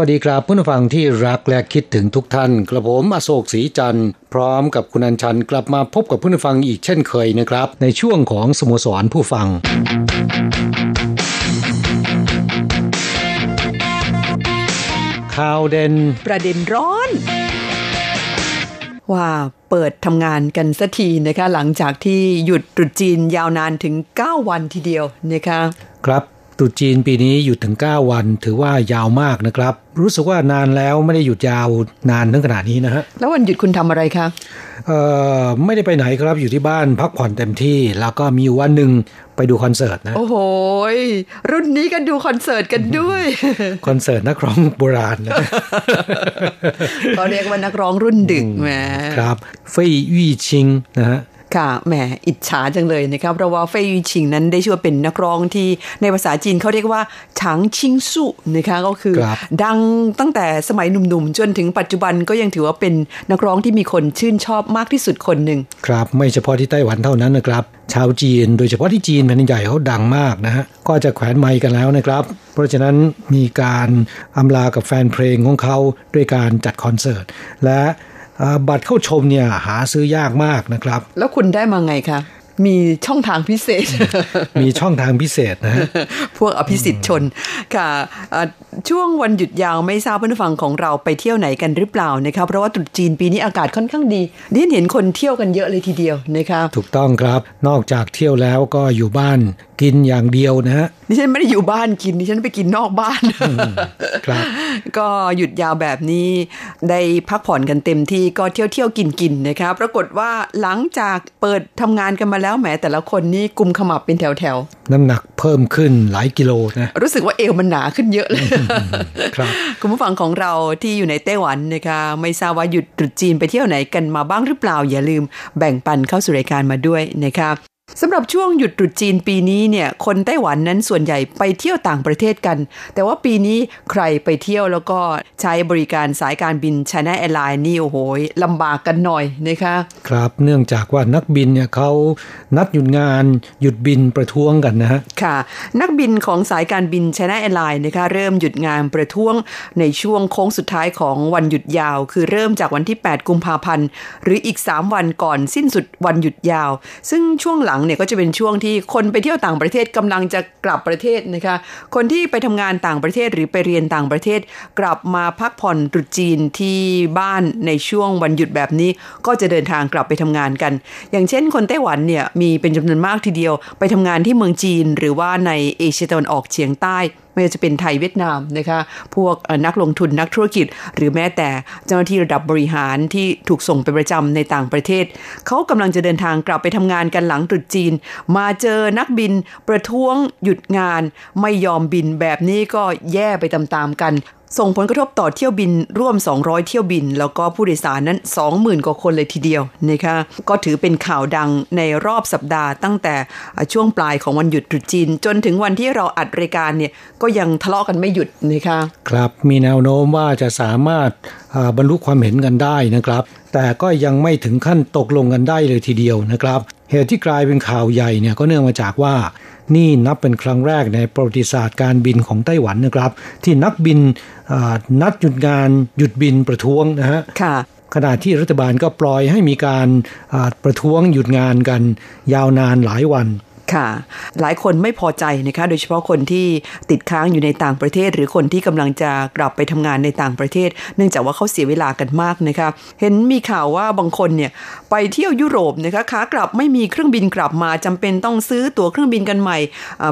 วัสดีครับผู้ฟังที่รักและคิดถึงทุกท่าน กระผมอโศกศรีจันทร์พร้อมกับคุณอัญชันกลับมาพบกับผู้ฟังอีกเช่นเคยนะครับ ในช่วงของสโมสรผู้ฟัง ข่าวเด่นประเด็นร้อน ว่าเปิดทำงานกันสักทีนะคะ หลังจากที่หยุดตรุษจีนยาวนานถึง 9 วันทีเดียวนะคะ ครับ ตรุษจีนปีนี้หยุดถึง 9 วันถือว่ายาวมากนะครับ รู้สึกว่านานแล้วไม่ได้หยุดยาวนานถึงขนาดนี้นะฮะแล้ววันหยุดคุณทำอะไรคะเอ่อไม่ได้ไปไหนครับอยู่ที่บ้านพักผ่อนเต็มที่ แล้วก็มีวันหนึ่งไปดูคอนเสิร์ตนะ โอ้โหยรุ่นนี้ก็ดูคอนเสิร์ตกันด้วยคอนเสิร์ตนักร้องโบราณนะก็เรียกว่านักร้องรุ่นดึกแหมครับเฟยยี่ชิงนะฮะ ค่ะแหมอิจฉาจังเลยนะครับเพราะว่าเฟยยูชิงนั้นได้ชื่อว่าเป็นนักร้องที่ในภาษาจีนเขาเรียกว่าฉางชิงสุนะคะก็คือครับดังตั้งแต่สมัยหนุ่มๆ จนถึงปัจจุบันก็ยังถือว่าเป็นนักร้องที่มีคนชื่นชอบมากที่สุดคนหนึ่งครับไม่เฉพาะที่ไต้หวันเท่านั้นนะครับ ชาวจีน โดยเฉพาะที่จีนแผ่นดินใหญ่เขาดังมากนะฮะก็จะแขวนไมค์กันแล้วนะครับ เพราะฉะนั้นมีการอำลากับแฟนเพลงของเขาด้วยการจัดคอนเสิร์ตและเอ่อ บัตรเข้าชมเนี่ยหาซื้อยากมากนะครับ แล้วคุณได้มาไงคะ มีช่องทางพิเศษ มีช่องทางพิเศษนะฮะพวกอภิสิทธิ์ชนค่ะเอ่อช่วงวันหยุดยาวไม่ทราบเพื่อนผู้ฟังของเราไปเที่ยวไหนกันหรือเปล่านะคะเพราะว่าตรุษจีนปีนี้อากาศค่อนข้างดีดิฉันเห็นคนเที่ยวกันเยอะเลยทีเดียวนะคะถูกต้องครับ นอกจากเที่ยวแล้วก็อยู่บ้านกินอย่างเดียวนะฮะดิฉันไม่ได้อยู่บ้านกินดิฉันไปกินนอกบ้านครับ ก็หยุดยาวแบบนี้ได้พักผ่อนกันเต็มที่ก็เที่ยวเที่ยวกินกินๆนะคะปรากฏว่าหลังจากเปิดทำงานกันมาแล้วแหมแต่ละคนนี่กุมขมับเป็นแถวแถวน้ำหนักเพิ่มขึ้นหลายกิโลนะๆรู้สึกว่าเอวมันหนาขึ้นเยอะเลยครับคุณผู้ฟังของเราที่อยู่ในไต้หวันนะคะไม่ทราบว่าหยุดตรุษจีนไปเที่ยวไหนกันมาบ้างหรือเปล่าอย่าลืมแบ่งปันเข้าสู่รายการมาด้วยนะคะ สำหรับช่วงหยุดตรุษจีนปีนี้เนี่ยคนไต้หวันนั้นส่วนใหญ่ไปเที่ยวต่างประเทศกัน แต่ว่าปีนี้ใครไปเที่ยวแล้วก็ใช้บริการสายการบิน China Airlines นี่โอ้โหลำบากกันหน่อยนะคะครับเนื่องจากว่านักบินเนี่ยเขานัดหยุดงานหยุดบินประท้วงกันนะฮะค่ะ นักบินของสายการบิน China Airlines นะคะเริ่มหยุดงานประท้วงในช่วงโค้งสุดท้ายของวันหยุดยาว คือเริ่มจากวันที่ 8 กุมภาพันธ์หรืออีก 3 วันก่อนสิ้นสุดวันหยุดยาว ซึ่งช่วงหลังเนี่ยก็จะเป็นช่วงที่คนไปเที่ยวต่างประเทศกำลังจะกลับประเทศนะคะ คนที่ไปทำงานต่างประเทศหรือไปเรียนต่างประเทศ กลับมาพักผ่อนตรุษจีนที่บ้านในช่วงวันหยุดแบบนี้ ก็จะเดินทางกลับไปทำงานกัน อย่างเช่น คนไต้หวันเนี่ยมีเป็นจำนวนมากทีเดียว ไปทำงานที่เมืองจีน หรือว่าในเอเชียตะวันออกเฉียงใต้ ไม่ว่าจะเป็นไทยเวียดนามนะคะพวกนักลงทุนนักธุรกิจ หรือแม้แต่เจ้าหน้าที่ระดับบริหารที่ถูกส่งไปประจำในต่างประเทศ เขากำลังจะเดินทางกลับไปทำงานกันหลังตรุษจีน มาเจอนักบินประท้วงหยุดงาน ไม่ยอมบินแบบนี้ก็แย่ไปตามๆกัน ส่งผลกระทบต่อเที่ยวบินร่วม 200 เที่ยวบิน แล้วก็ผู้โดยสารนั้น 20,000 กว่าคนเลยทีเดียวนะคะก็ถือเป็นข่าวดังในรอบสัปดาห์ ตั้งแต่ช่วงปลายของวันหยุดตรุษจีน จนถึงวันที่เราอัดรายการเนี่ยก็ยังทะเลาะกันไม่หยุดนะคะครับมีแนวโน้มว่าจะสามารถบรรลุความเห็นกันได้นะครับ แต่ก็ยังไม่ถึงขั้นตกลงกันได้เลยทีเดียวนะครับ เหตุที่กลายเป็นข่าวใหญ่เนี่ยก็เนื่องมาจากว่า นี่นับเป็นครั้งแรกในประวัติศาสตร์การบินของไต้หวันนะครับ ที่นักบินอ่านัดหยุดงานหยุดบินประท้วงนะฮะค่ะขณะที่รัฐบาลก็ปล่อยให้มีการอ่าประท้วงหยุดงานกันยาวนานหลายวัน ค่ะ หลายคนไม่พอใจนะคะ โดยเฉพาะคนที่ติดค้างอยู่ในต่างประเทศ หรือคนที่กำลังจะกลับไปทำงานในต่างประเทศ เนื่องจากว่าเขาเสียเวลากันมากนะคะ เห็นมีข่าวว่าบางคนเนี่ยไปเที่ยวยุโรปนะคะขากลับไม่มีเครื่องบินกลับมาจำเป็นต้องซื้อตั๋วเครื่องบินกันใหม่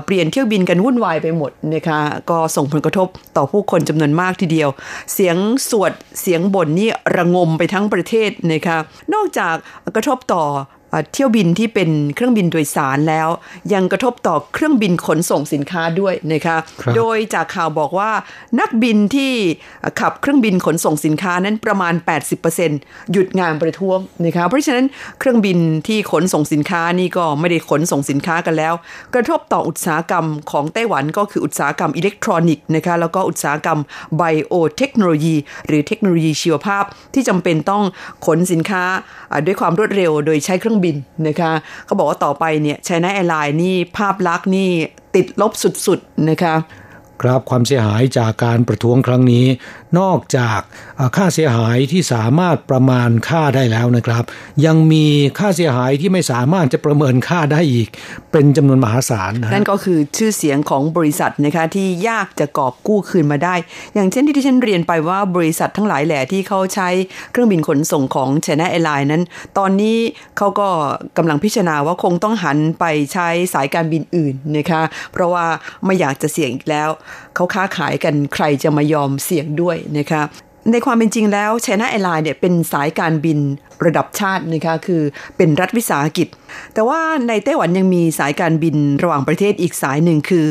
เปลี่ยนเที่ยวบินกันวุ่นวายไปหมดนะคะ ก็ส่งผลกระทบต่อผู้คนจำนวนมากทีเดียว เสียงสวดเสียงบ่นนี่ระงมไปทั้งประเทศนะคะ นอกจากกระทบต่อ เที่ยวบินที่เป็นเครื่องบินโดยสารแล้ว ยังกระทบต่อเครื่องบินขนส่งสินค้าด้วยนะคะครับโดยจากข่าวบอกว่า นักบินที่ขับเครื่องบินขนส่งสินค้านั้นประมาณ 80%หยุดงานประท้วงนะคะเพราะฉะนั้นเครื่องบินที่ขนส่งสินค้านี่ก็ไม่ได้ขนส่งสินค้ากันแล้ว กระทบต่ออุตสาหกรรมของไต้หวันก็คืออุตสาหกรรมอิเล็กทรอนิกส์นะคะแล้วก็อุตสาหกรรมไบโอเทคโนโลยีหรือเทคโนโลยีชีวภาพที่จำเป็นต้องขนสินค้าอ่าด้วยความรวดเร็ว โดยใช้เครื่องบินนะคะเขาบอกว่าต่อไปเนี่ย China Airlines นี่ภาพลักษณ์นี่ติดลบสุดๆนะคะ ครับความเสียหายจากการประท้วงครั้งนี้ นอกจากค่าเสียหายที่สามารถประมาณค่าได้แล้วนะครับ ยังมีค่าเสียหายที่ไม่สามารถจะประเมินค่าได้อีก เป็นจำนวนมหาศาลนะนั่นก็คือชื่อเสียงของบริษัทนะคะที่ยากจะกอบกู้คืนมาได้ อย่างเช่นที่ที่ฉันเรียนไปว่าบริษัททั้งหลายแหล่ที่เขาใช้เครื่องบินขนส่งของ China Airlines นั้น ตอนนี้เขาก็กำลังพิจารณาว่าคงต้องหันไปใช้สายการบินอื่นนะคะเพราะว่าไม่อยากจะเสี่ยงอีกแล้วเขาค้าขายกันใครจะมายอมเสี่ยงด้วยนะคะ ในความเป็นจริงแล้ว China Airlines เนี่ยเป็นสายการบินระดับชาตินะคะคือเป็นรัฐวิสาหกิจ แต่ว่าในไต้หวันยังมีสายการบินระหว่างประเทศอีกสายหนึ่งคือ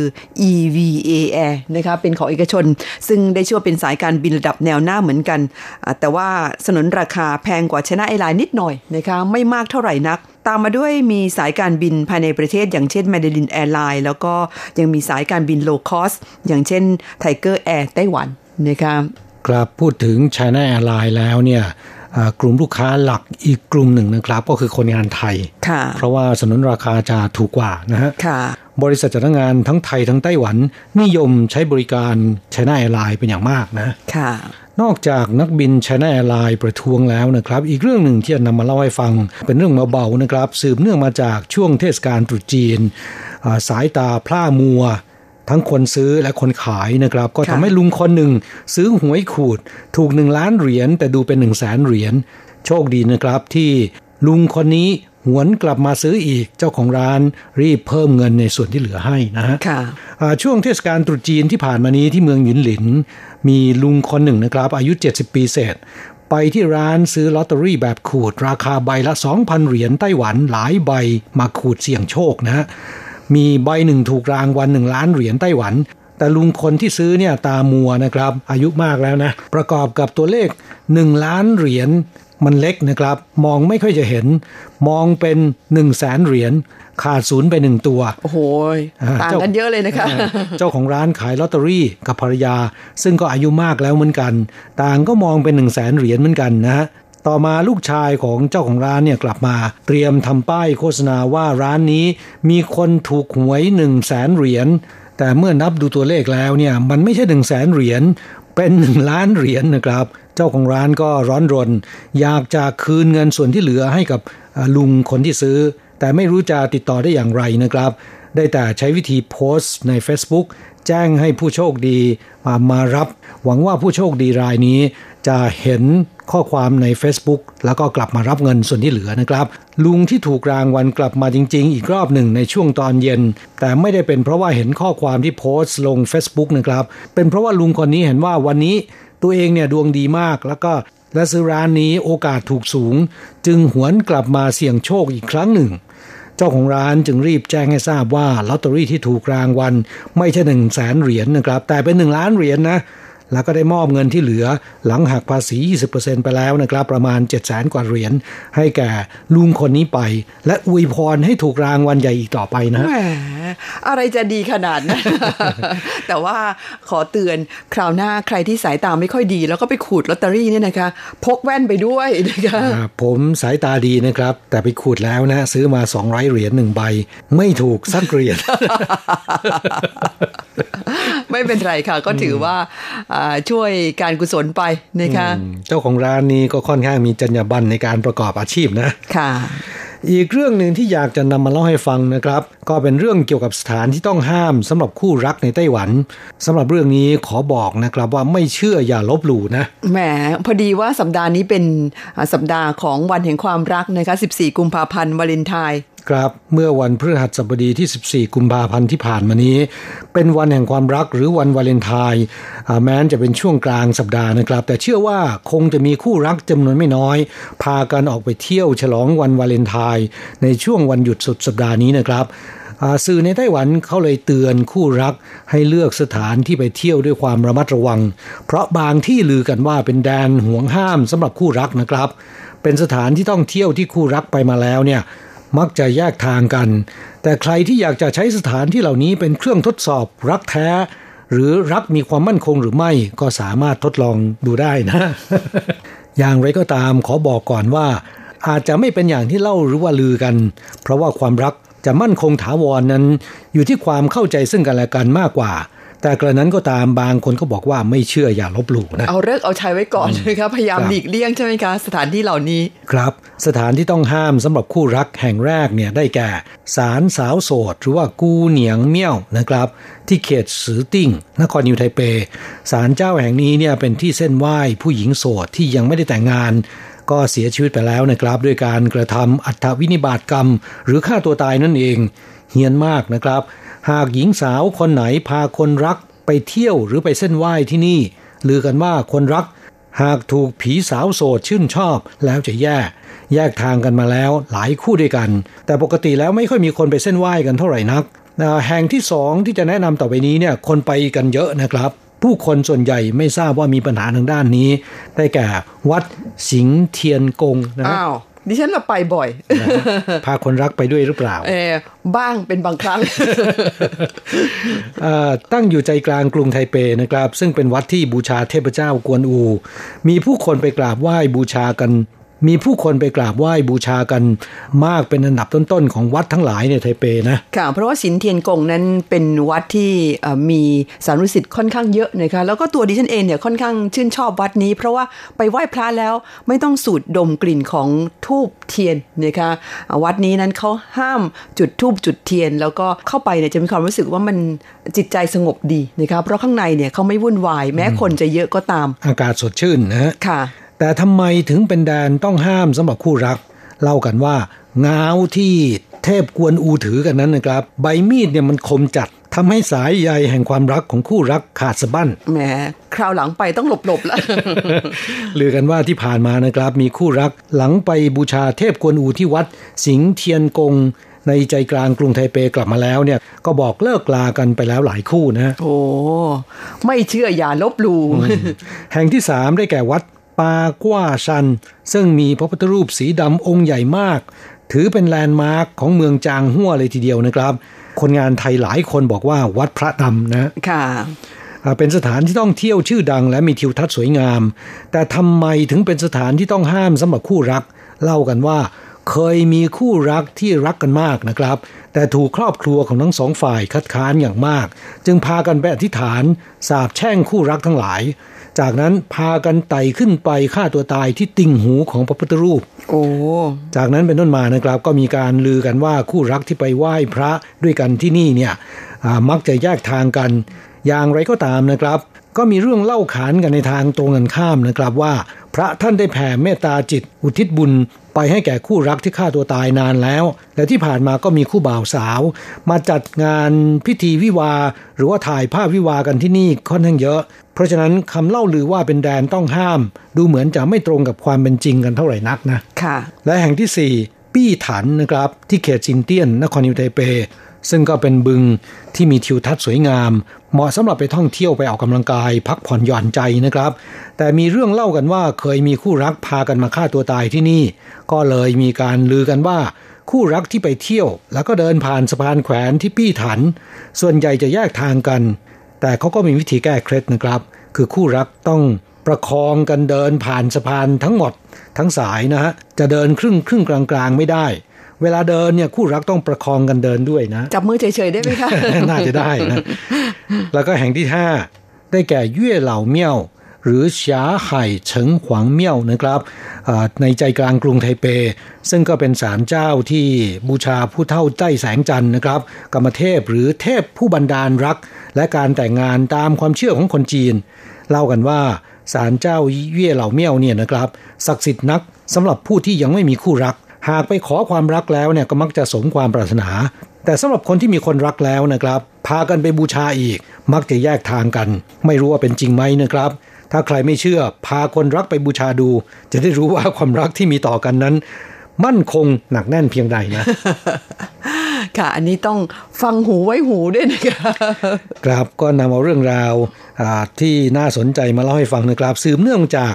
EVA Air นะคะเป็นของเอกชน ซึ่งได้ชื่อว่าเป็นสายการบินระดับแนวหน้าเหมือนกัน แต่ว่าสนนราคาแพงกว่า China Airlines นิดหน่อยนะคะไม่มากเท่าไหร่นัก ตามมาด้วยมีสายการบินภายในประเทศ อย่างเช่น Mandarin Airline แล้วก็ยังมีสายการบิน low cost อย่างเช่น Tiger Air ไต้หวันนะคะ ครับพูดถึง China Airlines แล้วเนี่ยอ่ากลุ่มลูกค้าหลักอีกกลุ่มหนึ่งนะครับ ก็คือคนงานไทยค่ะเพราะว่าสนุนราคาจะถูกกว่านะฮะค่ะบริษัทจัดงานทั้งไทยทั้งไต้หวัน นิยมใช้บริการ China Airlines เป็นอย่างมากนะค่ะนอกจากนักบิน China Airlines ประท้วงแล้วนะครับ อีกเรื่องหนึ่งที่จะนำมาเล่าให้ฟัง เป็นเรื่องเบาๆนะครับ สืบเนื่องมาจากช่วงเทศกาลตรุษจีนอ่าสายตาพร่ามัว ทั้งคนซื้อและคนขายนะครับ ก็ค่ะทำให้ลุงคนหนึ่ง ซื้อหวยขูด ถูกหนึ่งล้านเหรียญแต่ดูเป็นหนึ่งแสนเหรียญโชคดีนะครับที่ลุงคนนี้หวนกลับมาซื้ออีกเจ้าของร้านรีบเพิ่มเงินในส่วนที่เหลือให้นะฮะค่ะอ่าช่วงเทศกาลตรุษจีนที่ผ่านมานี้ที่เมืองหยินหลิน มีลุงคนหนึ่งนะครับ อายุ 70 ปีเศษ ไปที่ร้านซื้อลอตเตอรี่แบบขูด ราคาใบละ 2,000 เหรียญไต้หวันหลายใบมาขูดเสี่ยงโชคนะฮะ มีใบหนึ่งถูกรางวัลหนึ่งล้านเหรียญไต้หวัน แต่ลุงคนที่ซื้อเนี่ยตามัวนะครับ อายุมากแล้วนะ ประกอบกับตัวเลข 1 ล้านเหรียญมันเล็กนะครับ มองไม่ค่อยจะเห็น มองเป็น1 0 0 0 0แสนเหรียญขาดศูนย์ไปหนึ่งตัว โอ้โหอ่าต่างกันเยอะเลยนะคะเออเจ้าของร้านขายลอตเตอรี่กับภรรยา ซึ่งก็อายุมากแล้วเหมือนกัน ต่างก็มองเป็นหนึ่งแสนเหรียญเหมือนกันนะฮะ ต่อมาลูกชายของเจ้าของร้านเนี่ยกลับมา เตรียมทำป้ายโฆษณาว่าร้านนี้มีคนถูกหวยหนึ่งแสนเหรียญแต่เมื่อนับดูตัวเลขแล้วเนี่ยมันไม่ใช่หนึ่งแสนเหรียญเป็นหนึ่งล้านเหรียญนะครับ เจ้าของร้านก็ร้อนรน อยากจะคืนเงินส่วนที่เหลือให้กับลุงคนที่ซื้อ แต่ไม่รู้จะติดต่อได้อย่างไรนะครับ ได้แต่ใช้วิธีโพสต์ใน Facebook แจ้งให้ผู้โชคดีมามารับ หวังว่าผู้โชคดีรายนี้จะเห็น ข้อความใน Facebook แล้วก็กลับมารับเงินส่วนที่เหลือนะครับ ลุงที่ถูกรางวัลกลับมาจริง ๆ อีกรอบหนึ่งในช่วงตอนเย็น แต่ไม่ได้เป็นเพราะว่าเห็นข้อความที่โพสต์ลง Facebook นะครับ เป็นเพราะว่าลุงคนนี้เห็นว่าวันนี้ตัวเองเนี่ยดวงดีมากแล้วก็และซื้อร้านนี้โอกาสถูกสูง จึงหวนกลับมาเสี่ยงโชคอีกครั้งหนึ่ง เจ้าของร้านจึงรีบแจ้งให้ทราบว่าลอตเตอรี่ที่ถูกรางวัลไม่ใช่หนึ่งแสนเหรียญนะครับ แต่เป็นหนึ่งล้านเหรียญนะ แล้วก็ได้มอบเงินที่เหลือหลังหักภาษี 20%ไปแล้วนะครับ ประมาณ 7 0 0แสนกว่าเหรียญให้แก่ลุงคนนี้ไป และอวยพรให้ถูกรางวัลใหญ่อีกต่อไปนะแหมอะไรจะดีขนาดนั้นแต่ว่าขอเตือนคราวหน้าใครที่สายตาไม่ค่อยดี แล้วก็ไปขูดลอตเตอรี่เนี่ยนะคะ พกแว่นไปด้วยนะคะอ่าผมสายตาดีนะครับ แต่ไปขูดแล้วนะ ซื้อมา 200 เหรียญหนึ่งใบ ไม่ถูกสักเหรียญ ไม่เป็นไรค่ะ ก็ถือว่าอ่าช่วยการกุศลไปนะคะเจ้าของร้านนี้ก็ค่อนข้างมีจรรยาบรรณในการประกอบอาชีพนะค่ะ อีกเรื่องหนึ่งที่อยากจะนำมาเล่าให้ฟังนะครับ ก็เป็นเรื่องเกี่ยวกับสถานที่ต้องห้ามสำหรับคู่รักในไต้หวันสำหรับเรื่องนี้ขอบอกนะครับว่าไม่เชื่ออย่าลบหลู่นะแหมพอดีว่าสัปดาห์นี้เป็นสัปดาห์ของวันแห่งความรักนะคะ 14 กุมภาพันธ์วาเลนไทน์ ครับเมื่อวันพฤหัสบดีที่ 14 กุมภาพันธ์ที่ผ่านมานี้ เป็นวันแห่งความรักหรือวันวาเลนไทน์แม้นจะเป็นช่วงกลางสัปดาห์นะครับ แต่เชื่อว่าคงจะมีคู่รักจำนวนไม่น้อย พากันออกไปเที่ยวฉลองวันวาเลนไทน์ในช่วงวันหยุดสุดสัปดาห์นี้นะครับสื่อในไต้หวันเขาเลยเตือนคู่รักให้เลือกสถานที่ไปเที่ยวด้วยความระมัดระวัง เพราะบางที่ลือกันว่าเป็นแดนห่วงห้ามสำหรับคู่รักนะครับ เป็นสถานที่ต้องเที่ยวที่คู่รักไปมาแล้วเนี่ย มักจะแยกทางกัน แต่ใครที่อยากจะใช้สถานที่เหล่านี้เป็นเครื่องทดสอบรักแท้ หรือรักมีความมั่นคงหรือไม่ก็สามารถทดลองดูได้นะ อย่างไรก็ตามขอบอกก่อนว่า อาจจะไม่เป็นอย่างที่เล่าหรือว่าลือกัน เพราะว่าความรักจะมั่นคงถาวรนนั้น อยู่ที่ความเข้าใจซึ่งกันและกันมากกว่า แต่กระนั้นก็ตามบางคนก็บอกว่าไม่เชื่ออย่าลบหลู่นะ เอาเลิกเอาใช้ไว้ก่อนนะครับพยายามหลีกเลี่ยงใช่ไหมคะ สถานที่เหล่านี้ ครับ สถานที่ต้องห้ามสำหรับคู่รักแห่งแรกเนี่ยได้แก่ศาลสาวโสดหรือว่ากูเหนียงเมี่ยวนะครับ ที่เขตสือติ้งนครนิวไทเปศาลเจ้าแห่งนี้เนี่ยเป็นที่เส้นไหว้ผู้หญิงโสดที่ยังไม่ได้แต่งงานก็เสียชีวิตไปแล้วนะครับ ด้วยการกระทำอัตวินิบาตกรรม หรือฆ่าตัวตายนั่นเองเฮียนมากนะครับ หากหญิงสาวคนไหนพาคนรักไปเที่ยวหรือไปเส้นไหว้ที่นี่ ลือกันว่าคนรัก หากถูกผีสาวโสดชื่นชอบแล้วจะแย่ แยกทางกันมาแล้วหลายคู่ด้วยกัน แต่ปกติแล้วไม่ค่อยมีคนไปเส้นไหว้กันเท่าไหร่นักแห่งที่สองที่จะแนะนำต่อไปนี้เนี่ยคนไปกันเยอะนะครับ ผู้คนส่วนใหญ่ไม่ทราบว่ามีปัญหาทางด้านนี้ ได้แก่วัดสิงเทียนกงนะอ้าว ดิฉันเราไปบ่อย พาคนรักไปด้วยหรือเปล่า เออบ้างเป็นบางครั้ง ตั้งอยู่ใจกลางกรุงไทเปนะครับ ซึ่งเป็นวัดที่บูชาเทพเจ้ากวนอู มีผู้คนไปกราบไหว้บูชากัน มีผู้คนไปกราบไหว้บูชากันมากเป็นอันดับต้นๆ ของวัดทั้งหลายในไทเปนะค่ะเพราะว่าสิงเทียนกงนั้นเป็นวัดที่มีสานุศิษย์ค่อนข้างเยอะนะคะแล้วก็ตัวดิฉันเองเนี่ยค่อนข้างชื่นชอบวัดนี้ เพราะว่าไปไหว้พระแล้วไม่ต้องสูดดมกลิ่นของธูปเทียนนะคะวัดนี้นั้นเขาห้ามจุดทูบจุดเทียน แล้วก็เข้าไปเนี่ยจะมีความรู้สึกว่ามันจิตใจสงบดีนะคะเพราะข้างในเนี่ยเขาไม่วุ่นวายแม้คนจะเยอะก็ตาม อากาศสดชื่นนะค่ะ แต่ทำไมถึงเป็นแดนต้องห้ามสำหรับคู่รัก เล่ากันว่าเงาที่เทพกวนอูถือกันนั้นนะครับ ใบมีดเนี่ยมันคมจัดทำให้สายใยแห่งความรักของคู่รักขาดสะบั้น แหม คราวหลังไปต้องหลบๆแล้วลือกันว่าที่ผ่านมานะครับ มีคู่รักหลังไปบูชาเทพกวนอูที่วัด สิงเทียนกง ในใจกลางกรุงไทเปกลับมาแล้วเนี่ย ก็บอกเลิกลากันไปแล้วหลายคู่นะ โอ้ ไม่เชื่ออย่าลบลูแห่งที่สามได้แก่วัด ปากว้าชัน ซึ่งมีพระพุทธรูปสีดำองค์ใหญ่มาก ถือเป็นแลนด์มาร์คของเมืองจางหัวเลยทีเดียวนะครับ คนงานไทยหลายคนบอกว่าวัดพระดำนะค่ะเป็นสถานที่ต้องเที่ยวชื่อดังและมีทิวทัศน์สวยงาม แต่ทำไมถึงเป็นสถานที่ต้องห้ามสำหรับคู่รัก เล่ากันว่าเคยมีคู่รักที่รักกันมากนะครับ แต่ถูกครอบครัวของทั้งสองฝ่ายคัดค้านอย่างมาก จึงพากันไปอธิษฐาน สาบแช่งคู่รักทั้งหลาย จากนั้นพากันไต่ขึ้นไปฆ่าตัวตายที่ติ่งหูของพระพุทธรูป โอ้ จากนั้นเป็นต้นมานะครับ ก็มีการลือกันว่าคู่รักที่ไปไหว้พระด้วยกันที่นี่เนี่ยมักจะแยกทางกัน อย่างไรก็ตามนะครับ ก็มีเรื่องเล่าขานกันในทางตรงกันข้ามนะครับว่า พระท่านได้แผ่เมตตาจิต อุทิศบุญไปให้แก่คู่รักที่ฆ่าตัวตายนานแล้ว และที่ผ่านมาก็มีคู่บ่าวสาว มาจัดงานพิธีวิวา หรือว่าถ่ายภาพวิวากันที่นี่ค่อนข้างเยอะ เพราะฉะนั้นคำเล่าลือว่าเป็นแดนต้องห้าม ดูเหมือนจะไม่ตรงกับความเป็นจริงกันเท่าไหร่นักนะค่ะ และแห่งที่ 4 ปี้ถันนะครับ ที่เขตจินเตี้ยนนครนิวไทเป ซึ่งก็เป็นบึงที่มีทิวทัศน์สวยงาม เหมาะสำหรับไปท่องเที่ยวไปออกกำลังกาย พักผ่อนหย่อนใจนะครับ แต่มีเรื่องเล่ากันว่าเคยมีคู่รักพากันมาฆ่าตัวตายที่นี่ ก็เลยมีการลือกันว่าคู่รักที่ไปเที่ยว แล้วก็เดินผ่านสะพานแขวนที่ปี้ถัน ส่วนใหญ่จะแยกทางกัน แต่เขาก็มีวิธีแก้เคล็ดนะครับ คือคู่รักต้องประคองกันเดินผ่านสะพานทั้งหมด ทั้งสายนะฮะจะเดินครึ่งครึ่งกลางๆไม่ได้ เวลาเดินเนี่ยคู่รักต้องประคองกันเดินด้วยนะ จับมือเฉยๆได้ไหมคะ น่าจะได้นะ แล้วก็แห่งที่ห้าได้แก่เย่เหล่าเมี่ยวหรือฉาไห่เฉิงขวางเมี่ยวนะครับในใจกลางกรุงไทเป ซึ่งก็เป็นศาลเจ้าที่บูชาผู้เท่าใต้แสงจันทร์นะครับ กรรมเทพหรือเทพผู้บันดาลรัก และการแต่งงานตามความเชื่อของคนจีน เล่ากันว่าศาลเจ้าเย่เหล่าเมี่ยวเนี่ยนะครับ ศักดิ์สิทธิ์นักสำหรับผู้ที่ยังไม่มีคู่รัก หากไปขอความรักแล้วเนี่ยก็มักจะสมความปรารถนา แต่สำหรับคนที่มีคนรักแล้วนะครับ พากันไปบูชาอีก มักจะแยกทางกัน ไม่รู้ว่าเป็นจริงไหมนะครับ ถ้าใครไม่เชื่อ พาคนรักไปบูชาดู จะได้รู้ว่าความรักที่มีต่อกันนั้น มั่นคงหนักแน่นเพียงใดนะ ค่ะ อันนี้ต้องฟังหูไว้หูด้วยนะคะครับก็นำเอาเรื่องราวที่น่าสนใจมาเล่าให้ฟังนะครับสืบเนื่องจาก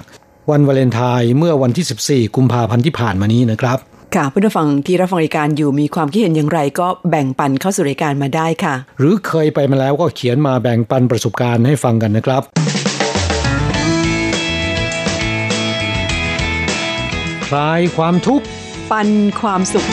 วันวาเลนไทน์เมื่อวันที่ 14 กุมภาพันธ์ที่ผ่านมานี้นะครับค่ะเพื่อนฟังที่รับฟังรายการอยู่มีความคิดเห็นอย่างไรก็แบ่งปันเข้าสู่รายการมาได้ค่ะ หรือเคยไปมาแล้วก็เขียนมาแบ่งปันประสบการณ์ให้ฟังกันนะครับ คลายความทุกข์ปันความสุข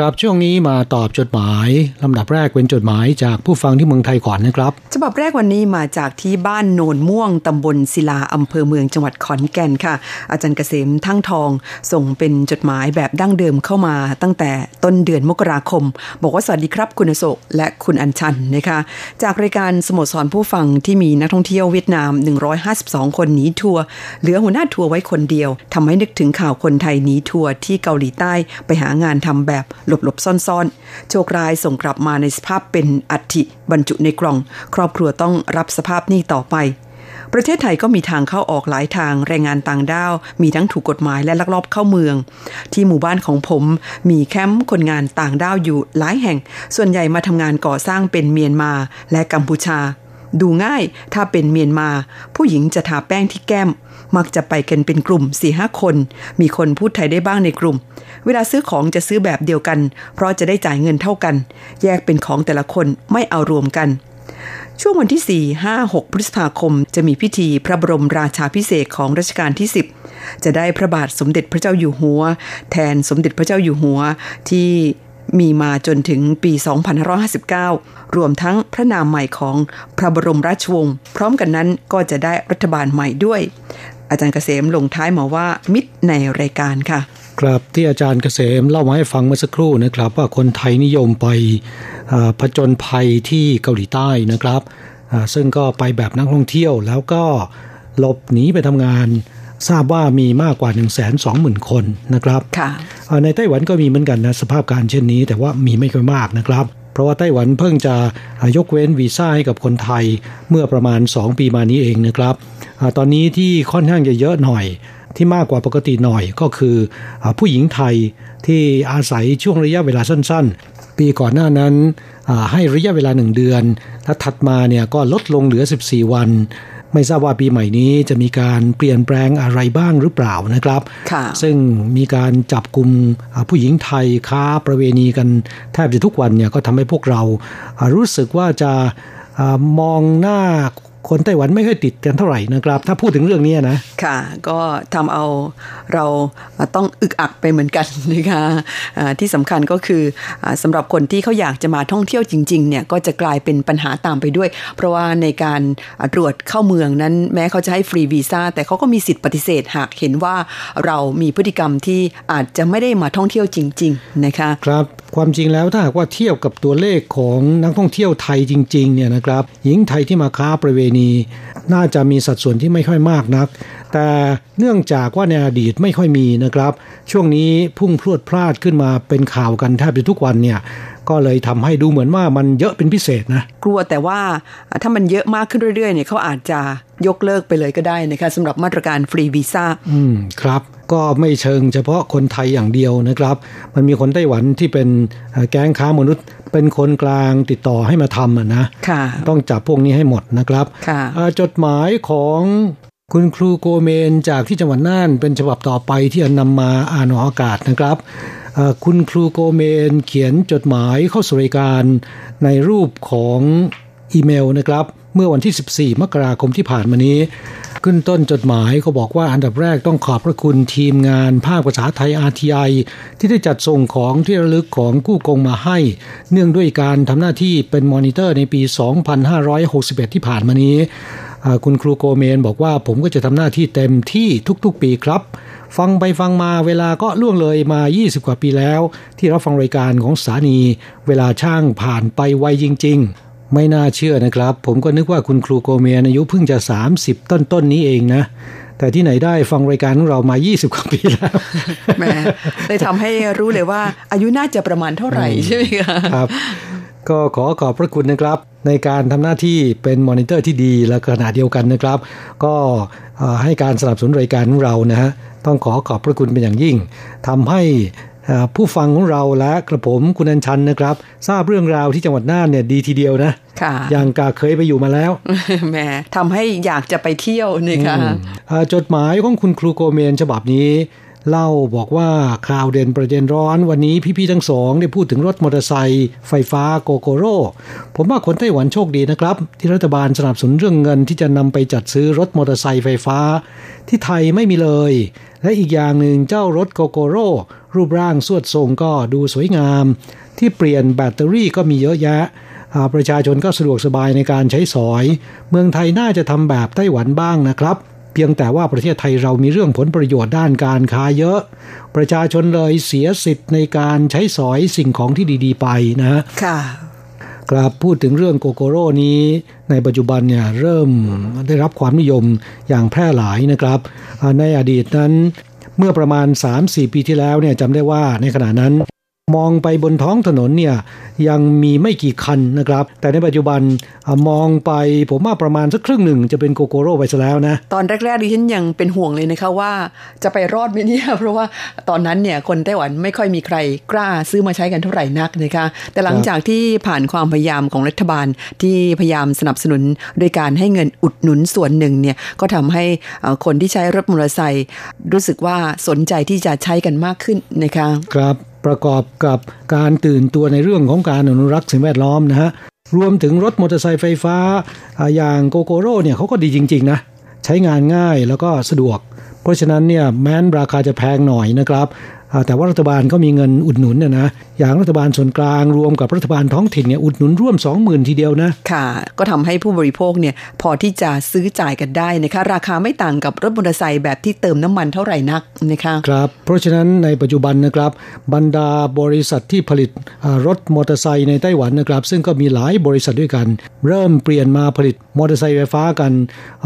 ครับช่วงนี้มาตอบจดหมายลำดับแรกเป็นจดหมายจากผู้ฟังที่เมืองไทยก่อนนะครับฉบับแรกวันนี้มาจากที่บ้านโนนม่วงตำบลศิลาอำเภอเมืองจังหวัดขอนแก่นค่ะ อาจารย์เกษมทั้งทองส่งเป็นจดหมายแบบดั้งเดิมเข้ามา ตั้งแต่ต้นเดือนมกราคม บอกว่าสวัสดีครับคุณโศกและคุณอัญชันนะคะ จากรายการสโมสรผู้ฟังที่มีนักท่องเที่ยวเวียดนาม 152 คนหนีทัวร์เหลือหัวหน้าทัวร์ไว้คนเดียวทำให้นึกถึงข่าวคนไทยหนีทัวร์ที่เกาหลีใต้ไปหางานทำแบบหลบๆซ่อนๆ โชคร้ายส่งกลับมาในสภาพเป็นอัฐิบรรจุในกล่อง ครอบครัวต้องรับสภาพนี้ต่อไป ประเทศไทยก็มีทางเข้าออกหลายทางแรงงานต่างด้าว มีทั้งถูกกฎหมายและลักลอบเข้าเมือง ที่หมู่บ้านของผม มีแคมป์คนงานต่างด้าวอยู่หลายแห่ง ส่วนใหญ่มาทำงานก่อสร้างเป็นเมียนมาและกัมพูชา ดูง่ายถ้าเป็นเมียนมา ผู้หญิงจะทาแป้งที่แก้ม มักจะไปกันเป็นกลุ่มสี่ห้าคน มีคนพูดไทยได้บ้างในกลุ่ม เวลาซื้อของจะซื้อแบบเดียวกัน เพราะจะได้จ่ายเงินเท่ากัน แยกเป็นของแต่ละคนไม่เอารวมกัน ช่วงวันที่ 4 5 6 พฤษภาคม จะมีพิธีพระบรมราชาพิเศษของรัชกาลที่ 10 จะได้พระบาทสมเด็จพระเจ้าอยู่หัว แทนสมเด็จพระเจ้าอยู่หัวที่มีมาจนถึงปี 2559 รวมทั้งพระนามใหม่ของพระบรมราชวงศ์ พร้อมกันนั้นก็จะได้รัฐบาลใหม่ด้วย อาจารย์เกษมลงท้ายมาว่ามิตรในรายการค่ะ ครับที่อาจารย์เกษมเล่ามาให้ฟังเมื่อสักครู่นะครับ ว่าคนไทยนิยมไปผจญภัยที่เกาหลีใต้นะครับซึ่งก็ไปแบบนักท่องเที่ยวแล้วก็หลบหนีไปทำงานทราบว่ามีมากกว่า 1 2 0 0 0 0 คนนะครับในไต้หวันก็มีเหมือนกันนะสภาพการเช่นนี้ แต่ว่ามีไม่ค่อยมากนะครับ เพราะว่าไต้หวันเพิ่งจะยกเว้นวีซ่าให้กับคนไทยเมื่อประมาณ 2 ปีมานี้เองนะครับอ ตอนนี้ที่ค่อนข้างจะเยอะหน่อยที่มากกว่าปกติหน่อยก็คืออผู้หญิงไทยที่อาศัยช่วงระยะเวลาสั้น ๆ ปีก่อนหน้านั้นให้ระยะเวลาหนึ่งเดือน และถัดมาเนี่ยก็ลดลงเหลือ 14 วัน ไม่ทราบว่าปีใหม่นี้จะมีการเปลี่ยนแปลงอะไรบ้างหรือเปล่านะครับซึ่งมีการจับกลุ่มผู้หญิงไทยค้าประเวณีกันแทบจะทุกวันเนี่ยก็ทำให้พวกเรารู้สึกว่าจะมองหน้า คนไต้หวันไม่ค่อยติดกันเท่าไหร่นะครับ ถ้าพูดถึงเรื่องนี้นะ ค่ะ ก็ทำเอาเราต้องอึกอักไปเหมือนกันนะคะที่สำคัญก็คือสำหรับคนที่เขาอยากจะมาท่องเที่ยวจริงๆเนี่ยก็จะกลายเป็นปัญหาตามไปด้วย เพราะว่าในการตรวจเข้าเมืองนั้น แม้เขาจะให้ฟรีวีซ่าแต่เขาก็มีสิทธิ์ปฏิเสธหากเห็นว่าเรามีพฤติกรรมที่อาจจะไม่ได้มาท่องเที่ยวจริง ๆ นะคะ ครับความจริงแล้วถ้าหากว่าเทียบกับตัวเลขของนักท่องเที่ยวไทยจริงๆเนี่ยนะครับหญิงไทยที่มาค้าประเวณีน่าจะมีสัดส่วนที่ไม่ค่อยมากนัก แต่เนื่องจากว่าในอดีตไม่ค่อยมีนะครับ ช่วงนี้พุ่งพรวดพลาดขึ้นมาเป็นข่าวกันแทบจะทุกวันเนี่ยก็เลยทำให้ดูเหมือนว่ามันเยอะเป็นพิเศษนะกลัวแต่ว่าถ้ามันเยอะมากขึ้นเรื่อยๆเนี่ยเขาอาจจะยกเลิกไปเลยก็ได้นะคะสำหรับมาตรการฟรีวีซ่าอืมครับก็ไม่เชิงเฉพาะคนไทยอย่างเดียวนะครับ มันมีคนไต้หวันที่เป็นแก๊งค้ามนุษย์ เป็นคนกลางติดต่อให้มาทำนะค่ะต้องจับพวกนี้ให้หมดนะครับค่ะจดหมายของ คุณครูโกเมนจากที่จังหวัดน่านเป็นฉบับต่อไปที่นำมาอ่านออากาศนะครับ คุณครูโกเมนเขียนจดหมายเข้าสู่รายการในรูปของอีเมลนะครับ เมื่อวันที่ 14 มกราคมที่ผ่านมานี้ ขึ้นต้นจดหมายเขาบอกว่าอันดับแรกต้องขอบพระคุณทีมงานภาคภาษาไทย RTI ที่ได้จัดส่งของที่ระลึกของกู้กงมาให้ เนื่องด้วยการทำหน้าที่เป็นมอนิเตอร์ในปี 2561 ที่ผ่านมานี้ คุณครูโกเมนบอกว่าผมก็จะทำหน้าที่เต็มที่ทุกๆปีครับ ฟังไปฟังมาเวลาก็ล่วงเลยมา 20 กว่าปีแล้ว ที่รับฟังรายการของสถานี เวลาช่างผ่านไปไวจริง ๆ ไม่น่าเชื่อนะครับ ผมก็นึกว่าคุณครูโกเมนอายุเพิ่งจะ 30 ต้นๆนี้เองนะแต่ที่ไหนได้ฟังรายการของเรามา 20 กว่าปีแล้วแหมเลยทำให้รู้เลยว่าอายุน่าจะประมาณเท่าไหร่ใช่ไหมคะครับ ก็ขอขอบพระคุณนะครับ ในการทำหน้าที่เป็นมอนิเตอร์ที่ดีและขณะเดียวกันนะครับ ก็ให้การสนับสนุนรายการของเรานะฮะต้องขอขอบพระคุณเป็นอย่างยิ่งทำให้ผู้ฟังของเราและกระผมคุณอัญชันนะครับ ทราบเรื่องราวที่จังหวัดน่านเนี่ยดีทีเดียวนะค่ะอย่างกาเคยไปอยู่มาแล้วแหมทำให้อยากจะไปเที่ยวนี่ค่ะจดหมายของคุณครูโกเมนฉบับนี้ เล่าบอกว่าข่าวเด่นประเด็นร้อนวันนี้พี่ๆทั้งสองได้พูดถึงรถมอเตอร์ไซค์ไฟฟ้าโกโกโร่ผมว่าคนไต้หวันโชคดีนะครับ ที่รัฐบาลสนับสนุนเรื่องเงินที่จะนำไปจัดซื้อรถมอเตอร์ไซค์ไฟฟ้า ที่ไทยไม่มีเลย และอีกอย่างหนึ่งเจ้ารถโกโกโร่รูปร่างสวดทรงก็ดูสวยงาม ที่เปลี่ยนแบตเตอรี่ก็มีเยอะแยะประชาชนก็สะดวกสบายในการใช้สอย เมืองไทยน่าจะทำแบบไต้หวันบ้างนะครับ เพียงแต่ว่าประเทศไทยเรามีเรื่องผลประโยชน์ด้านการค้าเยอะ ประชาชนเลยเสียสิทธิ์ในการใช้สอยสิ่งของที่ดีๆ ไปนะค่ะกลับพูดถึงเรื่องโกโกโร่นี้ ในปัจจุบันเนี่ยเริ่มได้รับความนิยมอย่างแพร่หลายนะครับ ในอดีตนั้นเมื่อประมาณ 3-4 ปีที่แล้วเนี่ยจำได้ว่าในขณะนั้น มองไปบนท้องถนนเนี่ยยังมีไม่กี่คันนะครับ แต่ในปัจจุบันมองไปผมว่าประมาณสักครึ่งหนึ่งจะเป็นโกโกโร่ไปซะแล้วนะ ตอนแรกๆดิฉันยังเป็นห่วงเลยนะคะว่าจะไปรอดไหมเนี่ยเพราะว่าตอนนั้นเนี่ยคนไต้หวันไม่ค่อยมีใครกล้าซื้อมาใช้กันเท่าไหร่นักนะคะ แต่หลังจากที่ผ่านความพยายามของรัฐบาลที่พยายามสนับสนุนโดยการให้เงินอุดหนุนส่วนหนึ่งเนี่ยก็ทำให้คนที่ใช้รถมอเตอร์ไซค์รู้สึกว่าสนใจที่จะใช้กันมากขึ้นนะคะ ครับ ประกอบกับการตื่นตัวในเรื่องของการอนุรักษ์สิ่งแวดล้อมนะฮะรวมถึงรถมอเตอร์ไซค์ไฟฟ้า อย่างโกโกโร่เนี่ยเขาก็ดีจริง ๆ นะ ใช้งานง่ายแล้วก็สะดวก เพราะฉะนั้นเนี่ยแม้นราคาจะแพงหน่อยนะครับแต่ว่ารัฐบาลก็มีเงินอุดหนุนนะนะ อย่างรัฐบาลส่วนกลางรวมกับรัฐบาลท้องถิ่นเนี่ยอุดหนุนร่วม 20,000 ทีเดียวนะค่ะ ก็ทำให้ผู้บริโภคเนี่ยพอที่จะซื้อจ่ายกันได้นะคะราคาไม่ต่างกับรถมอเตอร์ไซค์แบบที่เติมน้ำมันเท่าไหร่นักนะคะครับเพราะฉะนั้นในปัจจุบันนะครับบรรดาบริษัทที่ผลิตรถมอเตอร์ไซค์ในไต้หวันนะครับ ซึ่งก็มีหลายบริษัทด้วยกัน เริ่มเปลี่ยนมาผลิตมอเตอร์ไซค์ไฟฟ้ากัน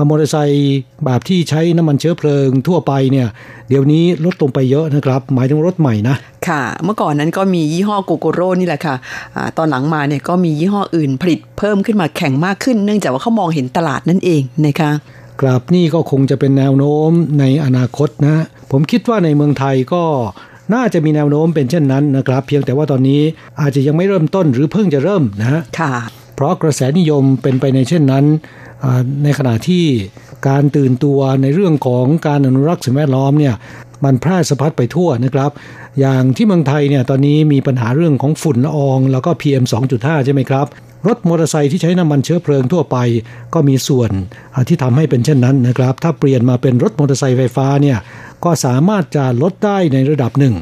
มอเตอร์ไซค์แบบที่ใช้น้ำมันเชื้อเพลิงทั่วไปเนี่ยเดี๋ยวนี้ลดลงไปเยอะนะครับ หมายถึงรถใหม่นะค่ะ เมื่อก่อนนั้นก็มียี่ห้อโกโกโร่นี่แหละค่ะอตอนหลังมาเนี่ยก็มียี่ห้ออื่นผลิตเพิ่มขึ้นมาแข่งมากขึ้น เนื่องจากว่าเขามองเห็นตลาดนั่นเองนะคะกราบนี่ก็คงจะเป็นแนวโน้มในอนาคตนะ ผมคิดว่าในเมืองไทยก็น่าจะมีแนวโน้มเป็นเช่นนั้นนะครับ เพียงแต่ว่าตอนนี้อาจจะยังไม่เริ่มต้นหรือเพิ่งจะเริ่มนะฮะค่ะเพราะกระแสนิยมเป็นไปในเช่นนั้น ในขณะที่ การตื่นตัวในเรื่องของการอนุรักษ์สิ่งแวดล้อมเนี่ยมันแพร่สะพัดไปทั่วนะครับ อย่างที่เมืองไทยเนี่ยตอนนี้มีปัญหาเรื่องของฝุ่นละออง แล้วก็ PM 2.5 ใช่ไหมครับ รถมอเตอร์ไซค์ที่ใช้น้ำมันเชื้อเพลิงทั่วไป ก็มีส่วนที่ทำให้เป็นเช่นนั้นนะครับ ถ้าเปลี่ยนมาเป็นรถมอเตอร์ไซค์ไฟฟ้าเนี่ยก็สามารถจะลดได้ในระดับหนึ่ง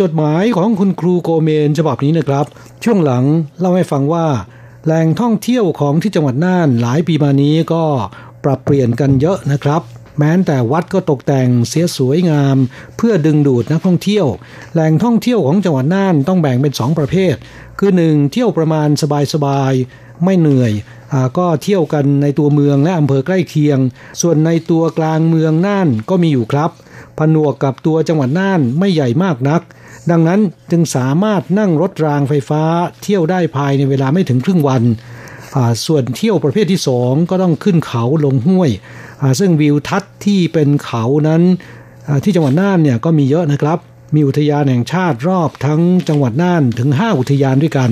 จดหมายของคุณครูโกเมนฉบับนี้นะครับ ช่วงหลังเล่าให้ฟังว่าแหล่งท่องเที่ยวของที่จังหวัดน่านหลายปีมานี้ก็ ปรับเปลี่ยนกันเยอะนะครับ แม้แต่วัดก็ตกแต่งเสียสวยงาม เพื่อดึงดูดนักท่องเที่ยว แหล่งท่องเที่ยวของจังหวัดน่านต้องแบ่งเป็น 2 ประเภท คือ 1 เที่ยวประมาณสบายๆไม่เหนื่อยอก็เที่ยวกันในตัวเมืองและอำเภอใกล้เคียง ส่วนในตัวกลางเมืองน่านก็มีอยู่ครับ ผนวกกับตัวจังหวัดน่านไม่ใหญ่มากนัก ดังนั้นจึงสามารถนั่งรถรางไฟฟ้าเที่ยวได้ภายในเวลาไม่ถึงครึ่งวัน ส่วนเที่ยวประเภทที่สองก็ต้องขึ้นเขาลงห้วย ซึ่งวิวทัศน์ที่เป็นเขานั้นที่จังหวัดน่านเนี่ยก็มีเยอะนะครับ มีอุทยานแห่งชาติรอบทั้งจังหวัดน่านถึง 5 อุทยานด้วยกัน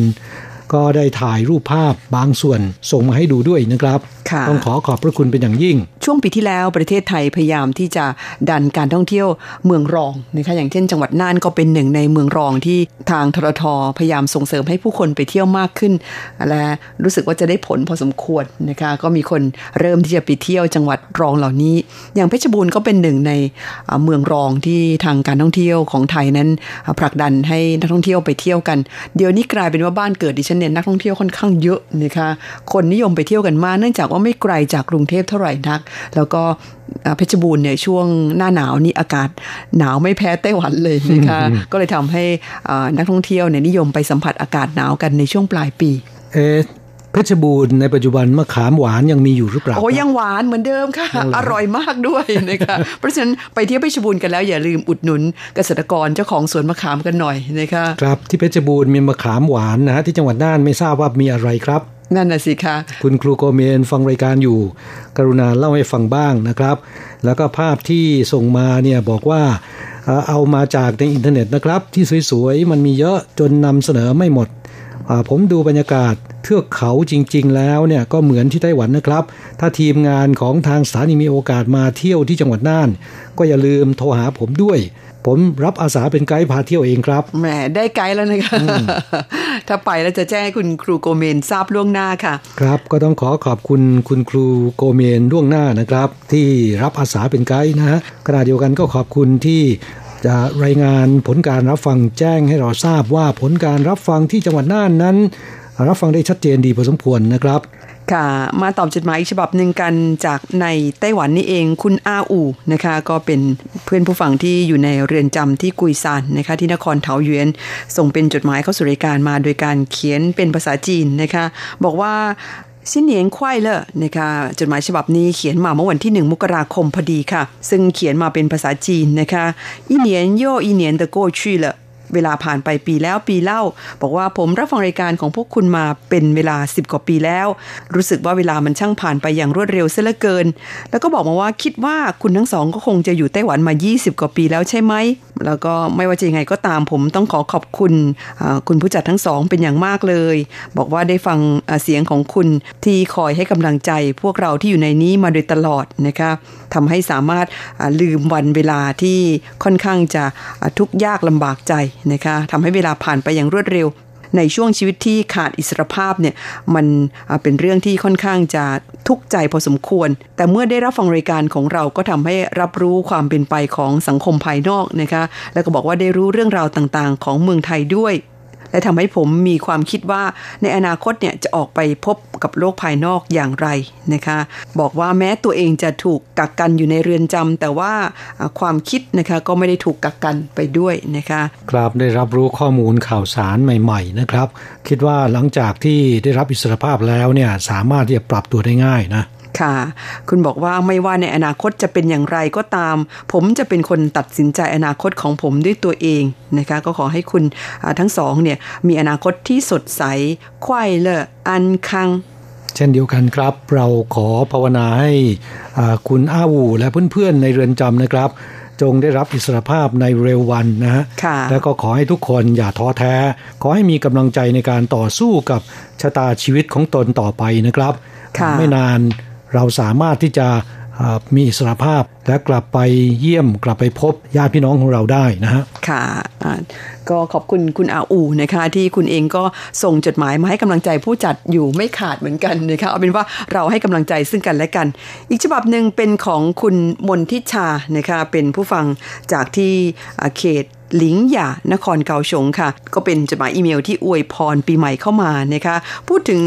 ก็ได้ถ่ายรูปภาพบางส่วนส่งมาให้ดูด้วยนะครับ ต้องขอขอบพระคุณเป็นอย่างยิ่ง ช่วงปีที่แล้วประเทศไทยพยายามที่จะดันการท่องเที่ยวเมืองรองนะคะอย่างเช่น จังหวัดน่านก็เป็นหนึ่งในเมืองรองที่ทางทรทพยายามส่งเสริมให้ผู้คนไปเที่ยวมากขึ้น และรู้สึกว่าจะได้ผลพอสมควรนะคะก็มีคนเริ่มที่จะไปเที่ยวจังหวัดรองเหล่านี้ อย่างเพชรบูรณ์ก็เป็นหนึ่งในเมืองรองที่ทางการท่องเที่ยวของไทยนั้นผลักดันให้นักท่องเที่ยวไปเที่ยวกัน เดี๋ยวนี้กลายเป็นว่าบ้านเกิดดิฉันเนี่ยนักท่องเที่ยวค่อนข้างเยอะนะคะคนนิยมไปเที่ยวกันมากเนื่องจากว่าไม่ไกลจากกรุงเทพเท่าไหร่นัก แล้วก็เพชรบูรณ์เนี่ยช่วงหน้าหนาวนี่อากาศหนาวไม่แพ้ไต้หวันเลยนะคะก็เลยทำให้นักท่องเที่ยวเนี่ยนิยมไปสัมผัสอากาศหนาวกันในช่วงปลายปี เอ เพชรบูรณ์ในปัจจุบันมะขามหวานยังมีอยู่หรือเปล่าโอ้ยังหวานเหมือนเดิมค่ะ อร่อยมากด้วยนะคะเพราะฉะนั้นไปเที่ยวเพชรบูรณ์กันแล้วอย่าลืมอุดหนุนเกษตรกรเจ้าของสวนมะขามกันหน่อยนะคะครับที่เพชรบูรณ์มีมะขามหวานนะที่จังหวัดน่านไม่ทราบว่ามีอะไรครับนั่นน่ะสิคะคุณครูโกเมนฟังรายการอยู่ กรุณาเล่าให้ฟังบ้างนะครับ แล้วก็ภาพที่ส่งมาเนี่ยบอกว่าเอามาจากในอินเทอร์เน็ตนะครับ ที่สวยๆมันมีเยอะจนนำเสนอไม่หมด ผมดูบรรยากาศเทือกเขาจริง ๆ แล้วเนี่ยก็เหมือนที่ไต้หวันนะครับ ถ้าทีมงานของทางสถานีมีโอกาสมาเที่ยวที่จังหวัดน่าน ก็อย่าลืมโทรหาผมด้วย ผมรับอาสาเป็นไกด์พาเที่ยวเองครับแหมได้ไกด์แล้วนะคะถ้าไปแล้วจะแจ้งคุณครูโกเมนทราบล่วงหน้าค่ะ ครับก็ต้องขอขอบคุณคุณครูโกเมนล่วงหน้านะครับ ที่รับอาสาเป็นไกด์นะฮะขณะเดียวกันก็ขอบคุณที่ จะรายงานผลการรับฟังแจ้งให้เราทราบว่าผลการรับฟังที่จังหวัดน่านนั้น รับฟังได้ชัดเจนดีพอสมควรนะครับค่ะมาตอบจดหมายอีกฉบับหนึ่งกันจากในไต้หวันนี่เองคุณอาอูนะคะ ก็เป็นเพื่อนผู้ฟังที่อยู่ในเรือนจำที่กุยซานนะคะที่นครเทาเยวนส่งเป็นจดหมายเข้าสู่รายการมาโดยการเขียนเป็นภาษาจีนนะคะ บอกว่า สิ้นเหนียงไข่เลอนะคะจดหมายฉบับนี้เขียนมาเมื่อวันที่หนึ่งมกราคมพอดีค่ะ ซึ่งเขียนมาเป็นภาษาจีนนะคะอีเหนียนโยอีเหนียนเดโกชุยเลอ เวลาผ่านไปปีแล้วปีเล่า บอกว่าผมรับฟังรายการของพวกคุณมาเป็นเวลา 10 กว่าปีแล้ว รู้สึกว่าเวลามันช่างผ่านไปอย่างรวดเร็วเสียเหลือเกิน แล้วก็บอกมาว่าคิดว่าคุณทั้งสองก็คงจะอยู่ไต้หวันมา 20 กว่าปีแล้วใช่ไหม แล้วก็ไม่ว่าจะยังไงก็ตามผมต้องขอขอบคุณคุณผู้จัดทั้งสองเป็นอย่างมากเลย บอกว่าได้ฟังเสียงของคุณที่คอยให้กำลังใจพวกเราที่อยู่ในนี้มาโดยตลอดนะคะ ทำให้สามารถลืมวันเวลาที่ค่อนข้างจะทุกข์ยากลำบากใจนะคะทำให้เวลาผ่านไปอย่างรวดเร็วในช่วงชีวิตที่ขาดอิสรภาพเนี่ยมันเป็นเรื่องที่ค่อนข้างจะทุกข์ใจพอสมควร แต่เมื่อได้รับฟังรายการของเราก็ทำให้รับรู้ความเป็นไปของสังคมภายนอกนะคะแล้วก็บอกว่าได้รู้เรื่องราวต่างๆ ของเมืองไทยด้วย และทำให้ผมมีความคิดว่าในอนาคตเนี่ยจะออกไปพบกับโลกภายนอกอย่างไรนะคะ บอกว่าแม้ตัวเองจะถูกกักกันอยู่ในเรือนจำแต่ว่าความคิดนะคะก็ไม่ได้ถูกกักกันไปด้วยนะคะครับได้รับรู้ข้อมูลข่าวสารใหม่ ๆ นะครับ คิดว่าหลังจากที่ได้รับอิสรภาพแล้วเนี่ยสามารถที่จะปรับตัวได้ง่ายนะ ค่ะ คุณบอกว่าไม่ว่าในอนาคตจะเป็นอย่างไรก็ตาม ผมจะเป็นคนตัดสินใจอนาคตของผมด้วยตัวเองนะคะ ก็ขอให้คุณทั้งสองเนี่ยมีอนาคตที่สดใสควายเลออันคัง เช่นเดียวกันครับ เราขอภาวนาให้คุณอาวูและเพื่อนๆในเรือนจำนะครับ จงได้รับอิสรภาพในเร็ววันนะฮะแล้วก็ขอให้ทุกคนอย่าท้อแท้ ขอให้มีกำลังใจในการต่อสู้กับชะตาชีวิตของตนต่อไปนะครับ ไม่นาน เราสามารถที่จะมีอิสรภาพและกลับไปเยี่ยมกลับไปพบญาติพี่น้องของเราได้นะฮะค่ะก็ขอบคุณคุณอาอูนะคะ ที่คุณเองก็ส่งจดหมายมาให้กำลังใจผู้จัดอยู่ไม่ขาดเหมือนกันนะคะเอาเป็นว่าเราให้กำลังใจซึ่งกันและกัน อีกฉบับหนึ่งเป็นของคุณมนทิชานะคะเป็นผู้ฟังจากที่เขตหลิงหย่านครเกาสงค่ะ ก็เป็นจดหมายอีเมลที่อวยพรปีใหม่เข้ามานะคะพูดถึง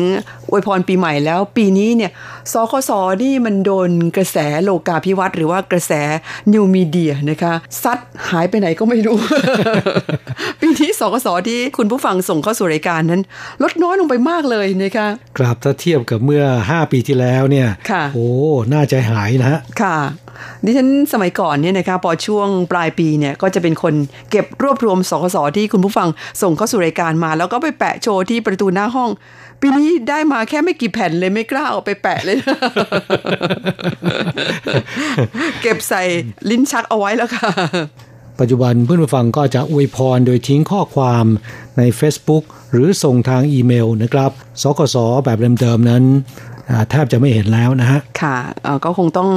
อวยพรปีใหม่แล้วปีนี้เนี่ยสคสนี่มันโดนกระแสโลกาภิวัตน์หรือว่ากระแสนิวมีเดียนะคะซัดหายไปไหนก็ไม่รู้ ปีนี้สคสที่คุณผู้ฟังส่งเข้าสู่รายการนั้น ลดน้อยลงไปมากเลยนะคะกราบถ้าเทียบกับเมื่อ 5 ปีที่แล้วเนี่ยโอ้น่าใจหายนะค่ะ ดิฉันสมัยก่อนเนี่ยนะคะพอช่วงปลายปีเนี่ยก็จะเป็นคนเก็บรวบรวมสคสที่คุณผู้ฟังส่งเข้าสู่รายการมา แล้วก็ไปแปะโชว์ที่ประตูหน้าห้อง ปีนี้ได้มาแค่ไม่กี่แผ่นเลยไม่กล้าเอาไปแปะเลย เก็บใส่ลิ้นชักเอาไว้แล้วค่ะ ปัจจุบันเพื่อนผู้ฟังก็จะอวยพรโดยทิ้งข้อความใน Facebook หรือส่งทางอีเมลนะครับ สกสแบบเดิมๆนั้น แทบจะไม่เห็นแล้วนะฮะ ค่ะก็คงต้อง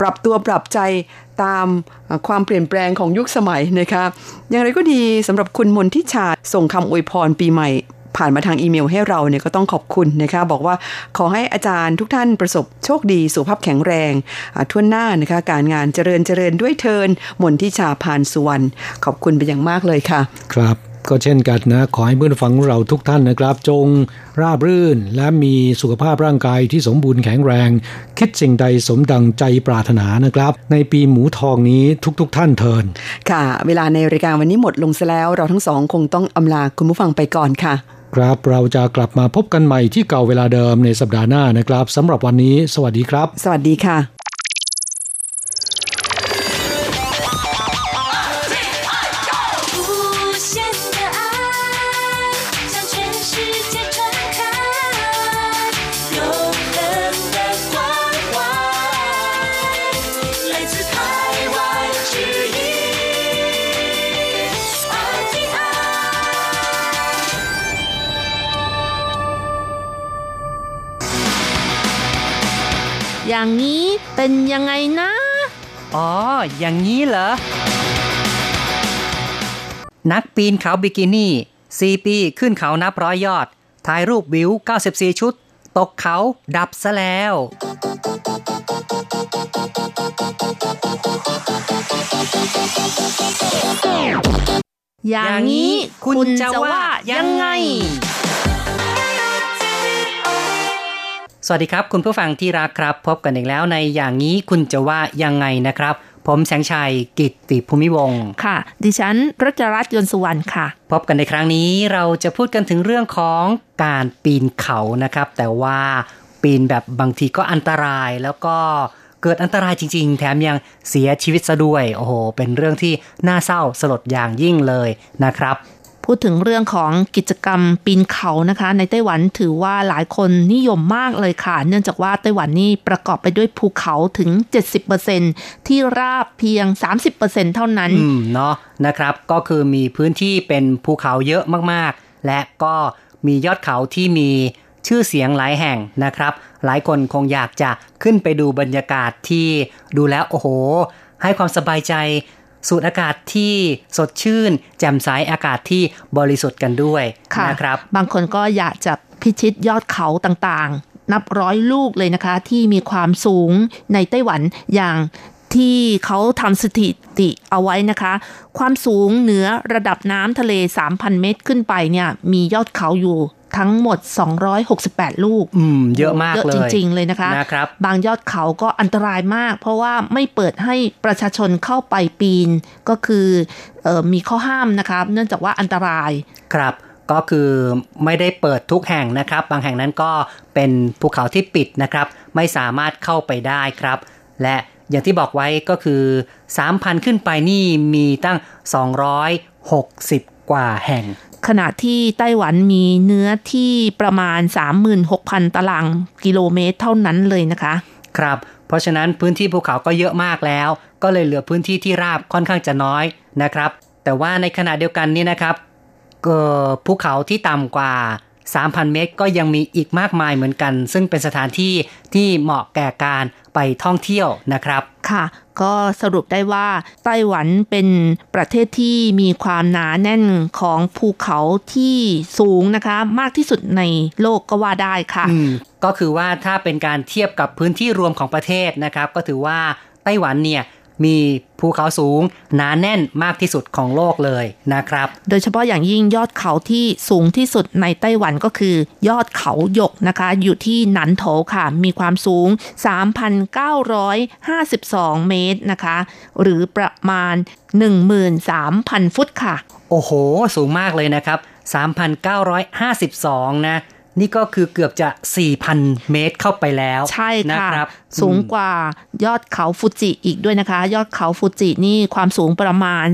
ปรับตัวปรับใจตามความเปลี่ยนแปลงของยุคสมัยนะคะ อย่างไรก็ดีสำหรับคุณมนทิชาส่งคำอวยพรปีใหม่ผ่านมาทางอีเมลให้เราเนี่ยก็ต้องขอบคุณนะคะบอกว่าขอให้อาจารย์ทุกท่านประสบโชคดีสุขภาพแข็งแรงทั่วหน้านะคะการงานเจริญเจริญด้วยเทินมนทิชาพานสุวรรณขอบคุณเป็นอย่างมากเลยค่ะ ครับ ก็เช่นกันนะ ขอให้เพื่อนฟังเราทุกท่านนะครับ จงราบรื่น และมีสุขภาพร่างกายที่สมบูรณ์แข็งแรง คิดสิ่งใดสมดังใจปรารถนานะครับ ในปีหมูทองนี้ทุกๆทท่านเทิน ค่ะ เวลาในรายการวันนี้หมดลงซะแล้ว เราทั้งสองคงต้องอำลาคุณผู้ฟังไปก่อนค่ะครับเราจะกลับมาพบกันใหม่ที่เก่าเวลาเดิมในสัปดาห์หน้านะครับสำหรับวันนี้ สวัสดีครับ สวัสดีค่ะ อย่างนี้เป็นยังไงนะ อ๋อ อย่างนี้เหรอ นักปีนเขาบิกินี่สี่ปีขึ้นเขานับร้อยยอด ถ่ายรูปวิว 94 ชุด ตกเขาดับซะแล้วอย่างนี้คุณจะว่ายังไง สวัสดีครับ คุณผู้ฟังที่รักครับ พบกันอีกแล้วในอย่างนี้คุณจะว่ายังไงนะครับ ผมแสงชัยกิตติภูมิวงค่ะ ดิฉันรัชรัตน์ยนสุวรรณค่ะ พบกันในครั้งนี้เราจะพูดกันถึงเรื่องของการปีนเขานะครับ แต่ว่าปีนแบบบางทีก็อันตรายแล้วก็เกิดอันตรายจริง ๆ แถมยังเสียชีวิตซะด้วย โอ้โห เป็นเรื่องที่น่าเศร้าสลดอย่างยิ่งเลยนะครับ พูดถึงเรื่องของกิจกรรมปีนเขานะคะ ในไต้หวันถือว่าหลายคนนิยมมากเลยค่ะ เนื่องจากว่าไต้หวันนี่ประกอบไปด้วยภูเขาถึง 70%ที่ราบเพียง 30%เท่านั้น อืมเนาะนะครับ ก็คือมีพื้นที่เป็นภูเขาเยอะมากๆ และก็มียอดเขาที่มีชื่อเสียงหลายแห่งนะครับ หลายคนคงอยากจะขึ้นไปดูบรรยากาศที่ดูแล้วโอ้โห ให้ความสบายใจ สูดอากาศที่สดชื่น แจ่มใสอากาศที่บริสุทธิ์กันด้วยนะครับ บางคนก็อยากจะพิชิตยอดเขาต่างๆ นับร้อยลูกเลยนะคะ ที่มีความสูงในไต้หวันอย่างที่เขาทำสถิติเอาไว้นะคะ ความสูงเหนือระดับน้ำทะเล 3,000 เมตรขึ้นไปเนี่ยมียอดเขาอยู่ ทั้งหมด 268 ลูก อืม เยอะมากเลย เยอะจริง ๆ เลยนะคะนะครับ บางยอดเขาก็อันตรายมาก เพราะว่าไม่เปิดให้ประชาชนเข้าไปปีน ก็คืออมีข้อห้ามนะครับ เนื่องจากว่าอันตราย ครับ ก็คือไม่ได้เปิดทุกแห่งนะครับ บางแห่งนั้นก็เป็นภูเขาที่ปิดนะครับ ไม่สามารถเข้าไปได้ครับ และอย่างที่บอกไว้ก็คือ 3,000 ขึ้นไปนี่มีตั้ง 260 กว่าแห่ง ขณะที่ไต้หวันมีเนื้อที่ประมาณ 36,000 ตารางกิโลเมตรเท่านั้นเลยนะคะ ครับ เพราะฉะนั้นพื้นที่ภูเขาก็เยอะมากแล้ว ก็เลยเหลือพื้นที่ที่ราบค่อนข้างจะน้อยนะครับ แต่ว่าในขณะเดียวกันนี่นะครับก็ภูเขาที่ต่ำกว่า 3,000 เมตร ก็ยังมีอีกมากมายเหมือนกัน ซึ่งเป็นสถานที่ที่เหมาะแก่การไปท่องเที่ยวนะครับ ค่ะ ก็สรุปได้ว่าไต้หวันเป็นประเทศที่มีความหนาแน่นของภูเขาที่สูงนะคะ มากที่สุดในโลกก็ว่าได้ค่ะ ก็คือว่าถ้าเป็นการเทียบกับพื้นที่รวมของประเทศนะครับ ก็ถือว่าไต้หวันเนี่ย มีภูเขาสูงหนาแน่นมากที่สุดของโลกเลยนะครับ โดยเฉพาะอย่างยิ่งยอดเขาที่สูงที่สุดในไต้หวันก็คือ ยอดเขาหยกนะคะ อยู่ที่หนันโถค่ะ มีความสูง 3,952 เมตรนะคะ หรือประมาณ 13,000 ฟุตค่ะ โอ้โห สูงมากเลยนะครับ 3,952 นะ นี่ก็คือเกือบจะ 4,000 เมตรเข้าไปแล้ว ใช่ค่ะคสูงกว่ายอดเขาฟูจิอีกด้วยนะคะ ยอดเขาฟูจินี่ความสูงประมาณ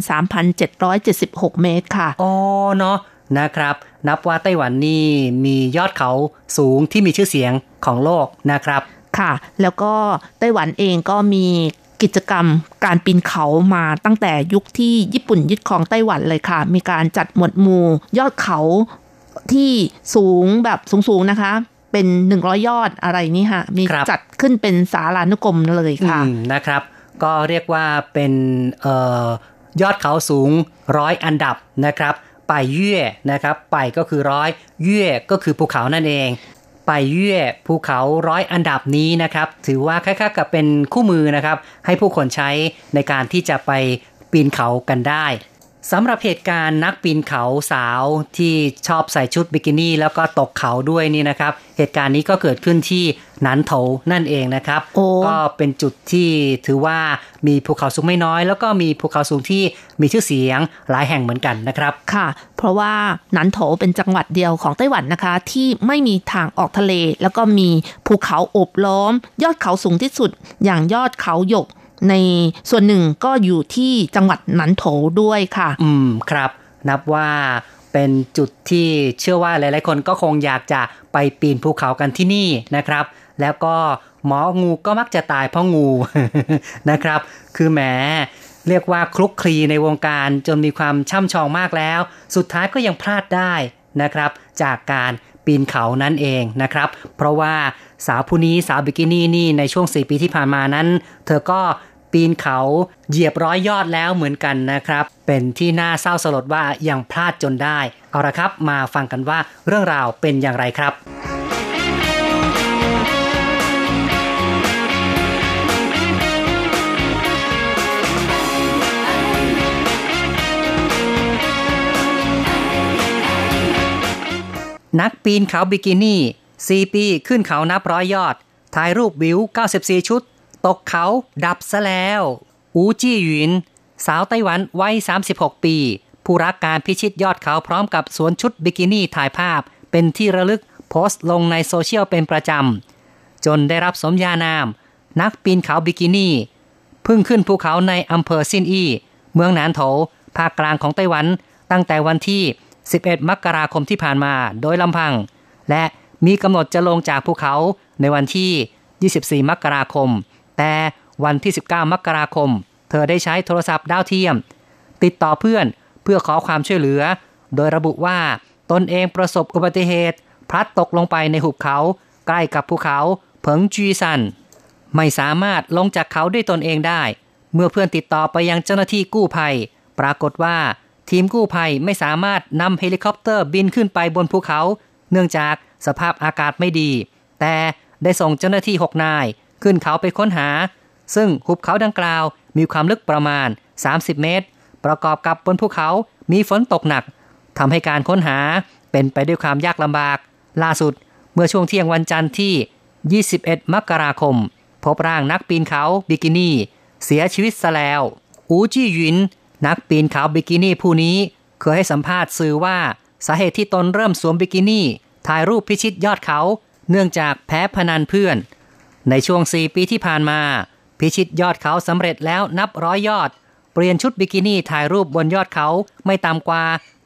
3,776 เมตรค่ะ อ๋อเนาะนะครับ นับว่าไต้หวันนี่มียอดเขาสูงที่มีชื่อเสียงของโลกนะครับ ค่ะ แล้วก็ไต้หวันเองก็มีกิจกรรมการปีนเขามาตั้งแต่ยุคที่ญี่ปุ่นยึดครองไต้หวันเลยค่ะ มีการจัดหมวดหมู่ ยอดเขา ที่สูงแบบสูงๆนะคะเป็นหนึ่งร้อยยอดอะไรนี่ค่ะมีจัดขึ้นเป็นสารานุกรมเลยค่ะนะครับ ก็เรียกว่าเป็นออยอดเขาสูงร้อยอันดับนะครับป่ายเย่นะครับป่ายก็คือร้อยเย่ก็คือภูเขานั่นเองป่ายเย่ภูเขาร้อยอันดับนี้นะครับ ถือว่าคล้ายๆกับเป็นคู่มือนะครับ ให้ผู้คนใช้ในการที่จะไปปีนเขากันได้ สำหรับเหตุการณ์นักปีนเขาสาวที่ชอบใส่ชุดบิกินี่แล้วก็ตกเขาด้วยนี่นะครับ เหตุการณ์นี้ก็เกิดขึ้นที่หนันโถนั่นเองนะครับโอ้ก็เป็นจุดที่ถือว่ามีภูเขาสูงไม่น้อย แล้วก็มีภูเขาสูงที่มีชื่อเสียงหลายแห่งเหมือนกันนะครับค่ะ เพราะว่าหนันโถเป็นจังหวัดเดียวของไต้หวันนะคะ ที่ไม่มีทางออกทะเล แล้วก็มีภูเขาโอบล้อม ยอดเขาสูงที่สุด อย่างยอดเขาหยก ในส่วนหนึ่งก็อยู่ที่จังหวัดหนันโถด้วยค่ะ อืมครับ นับว่าเป็นจุดที่เชื่อว่าหลาย ๆ คนก็คงอยากจะไปปีนภูเขากันที่นี่นะครับ แล้วก็หมองูก็มักจะตายเพราะงูนะครับ คือแหมเรียกว่าคลุกคลีในวงการจนมีความช่ำชองมากแล้ว สุดท้ายก็ยังพลาดได้นะครับ จากการ ปีนเขานั่นเองนะครับ เพราะว่าสาวผู้นี้สาวบิกินี่นี่ในช่วง 4 ปีที่ผ่านมานั้น เธอก็ปีนเขาเหยียบร้อยยอดแล้วเหมือนกันนะครับ เป็นที่น่าเศร้าสลดว่ายังพลาดจนได้ เอาละครับ มาฟังกันว่าเรื่องราวเป็นอย่างไรครับ นักปีนเขาบิกินี่ 4 ปีขึ้นเขานับร้อยยอด ถ่ายรูปวิว 94 ชุด ตกเขาดับซะแล้ว อูจี้หยิน สาวไต้หวันวัย 36 ปี ผู้รักการพิชิตยอดเขาพร้อมกับสวมชุดบิกินี่ถ่ายภาพ เป็นที่ระลึกโพสต์ลงในโซเชียลเป็นประจำ จนได้รับสมญานาม นักปีนเขาบิกินี่เพิ่งขึ้นภูเขาในอำเภอซินอี้ เมืองหนานโถภาคกลางของไต้หวันตั้งแต่วันที่ 11 มกราคมที่ผ่านมาโดยลำพัง และมีกำหนดจะลงจากภูเขาในวันที่ 24 มกราคม แต่วันที่ 19 มกราคม เธอได้ใช้โทรศัพท์ดาวเทียม ติดต่อเพื่อนเพื่อขอความช่วยเหลือ โดยระบุว่าตนเองประสบอุบัติเหตุ พลัดตกลงไปในหุบเขา ใกล้กับภูเขาเผิงจีซัน ไม่สามารถลงจากเขาด้วยตนเองได้ เมื่อเพื่อนติดต่อไปยังเจ้าหน้าที่กู้ภัย ปรากฏว่า ทีมกู้ภัยไม่สามารถนำเฮลิคอปเตอร์บินขึ้นไปบนภูเขา เนื่องจากสภาพอากาศไม่ดี แต่ได้ส่งเจ้าหน้าที่ 6 นาย ขึ้นเขาไปค้นหา ซึ่งหุบเขาดังกล่าวมีความลึกประมาณ 30 เมตร ประกอบกับบนภูเขามีฝนตกหนักทำให้การค้นหาเป็นไปด้วยความยากลำบาก ล่าสุดเมื่อช่วงเที่ยงวันจันทร์ที่ 21 มกราคม พบร่างนักปีนเขาบิกินี่ เสียชีวิตซะแล้ว อูจี้หยิน นักปีนเขาบิกินี่ผู้นี้เคยให้สัมภาษณ์สื่อว่าสาเหตุที่ตนเริ่มสวมบิกินี่ ถ่ายรูปพิชิตยอดเขา เนื่องจากแพ้พนันเพื่อน ในช่วง 4 ปีที่ผ่านมา พิชิตยอดเขาสำเร็จแล้วนับร้อยยอด เปลี่ยนชุดบิกินี่ถ่ายรูปบนยอดเขาไม่ต่ำกว่า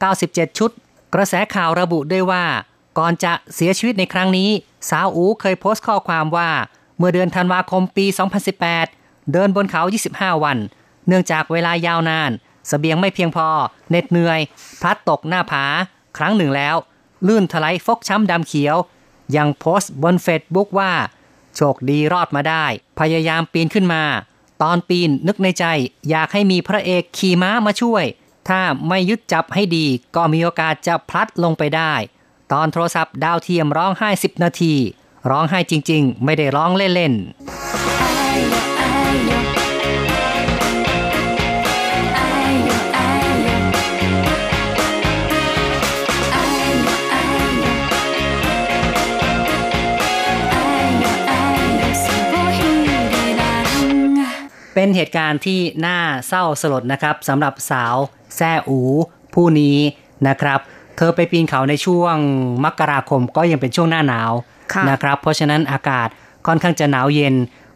97 ชุด กระแสข่าวระบุด้วยว่า ก่อนจะเสียชีวิตในครั้งนี้ สาวอูเคยโพสต์ข้อความว่า เมื่อเดือนธันวาคมปี 2018 เดินบนเขา 25 วัน เนื่องจากเวลายาวนาน สเสบียงไม่เพียงพอเหน็ดเหนื่อย พลัดตกหน้าผา ครั้งหนึ่งแล้ว ลื่นถลายฟกช้ำดำเขียว ยังโพสต์บนเฟซบุ๊กว่า โชคดีรอดมาได้ พยายามปีนขึ้นมา ตอนปีนนึกในใจ อยากให้มีพระเอกขี่ม้ามาช่วย ถ้าไม่ยึดจับให้ดี ก็มีโอกาสจะพลัดลงไปได้ ตอนโทรศัพท์ดาวเทียมร้องไห้สิบนาที ร้องไห้จริง ๆ ไม่ได้ร้องเล่นๆ เป็นเหตุการณ์ที่น่าเศร้าสลดนะครับสำหรับสาวแซ่อู ผู้นี้นะครับ เธอไปปีนเขาในช่วงมกราคมก็ยังเป็นช่วงหน้าหนาวค่ะนะครับ เพราะฉะนั้นอากาศค่อนข้างจะหนาวเย็น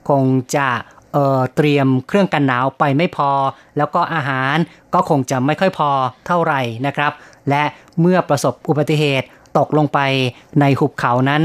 คงจะเอ่อเตรียมเครื่องกันหนาวไปไม่พอ แล้วก็อาหารก็คงจะไม่ค่อยพอเท่าไหร่นะครับ และเมื่อประสบอุบัติเหตุตกลงไปในหุบเขานั้น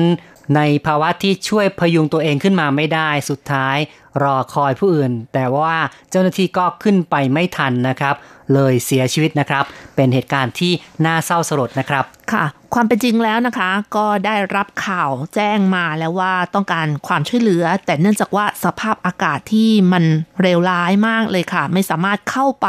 ในภาวะที่ช่วยพยุงตัวเองขึ้นมาไม่ได้สุดท้าย รอคอยผู้อื่น แต่ว่าเจ้าหน้าที่ก็ขึ้นไปไม่ทันนะครับ เลยเสียชีวิตนะครับ เป็นเหตุการณ์ที่น่าเศร้าสลดนะครับค่ะ ความเป็นจริงแล้วนะคะ ก็ได้รับข่าวแจ้งมาแล้วว่าต้องการความช่วยเหลือ แต่เนื่องจากว่าสภาพอากาศที่มันเร็วร้ายมากเลยค่ะ ไม่สามารถเข้าไป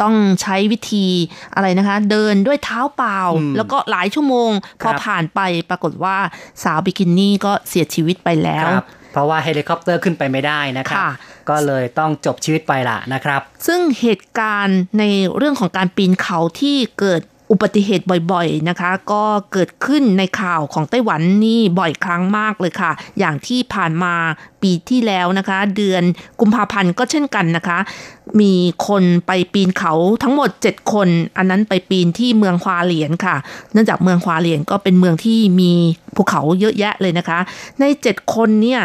ต้องใช้วิธีอะไรนะคะ เดินด้วยเท้าเปล่าอืมแล้วก็หลายชั่วโมง พอครับผ่านไปปรากฏว่าสาวบิกินี่ก็เสียชีวิตไปแล้วครับ เพราะว่าเฮลิคอปเตอร์ขึ้นไปไม่ได้นะครับค่ะก็เลยต้องจบชีวิตไปละนะครับ ซึ่งเหตุการณ์ในเรื่องของการปีนเขาที่เกิด อุบัติเหตุบ่อยๆนะคะ ก็เกิดขึ้นในข่าวของไต้หวันนี่บ่อยครั้งมากเลยค่ะ อย่างที่ผ่านมาปีที่แล้วนะคะ เดือนกุมภาพันธ์ก็เช่นกันนะคะ มีคนไปปีนเขาทั้งหมด 7 คน อันนั้นไปปีนที่เมืองควาเหลียนค่ะ เนื่องจากเมืองควาเหลียนก็เป็นเมืองที่มีภูเขาเยอะแยะเลยนะคะ ใน 7 คนเนี่ย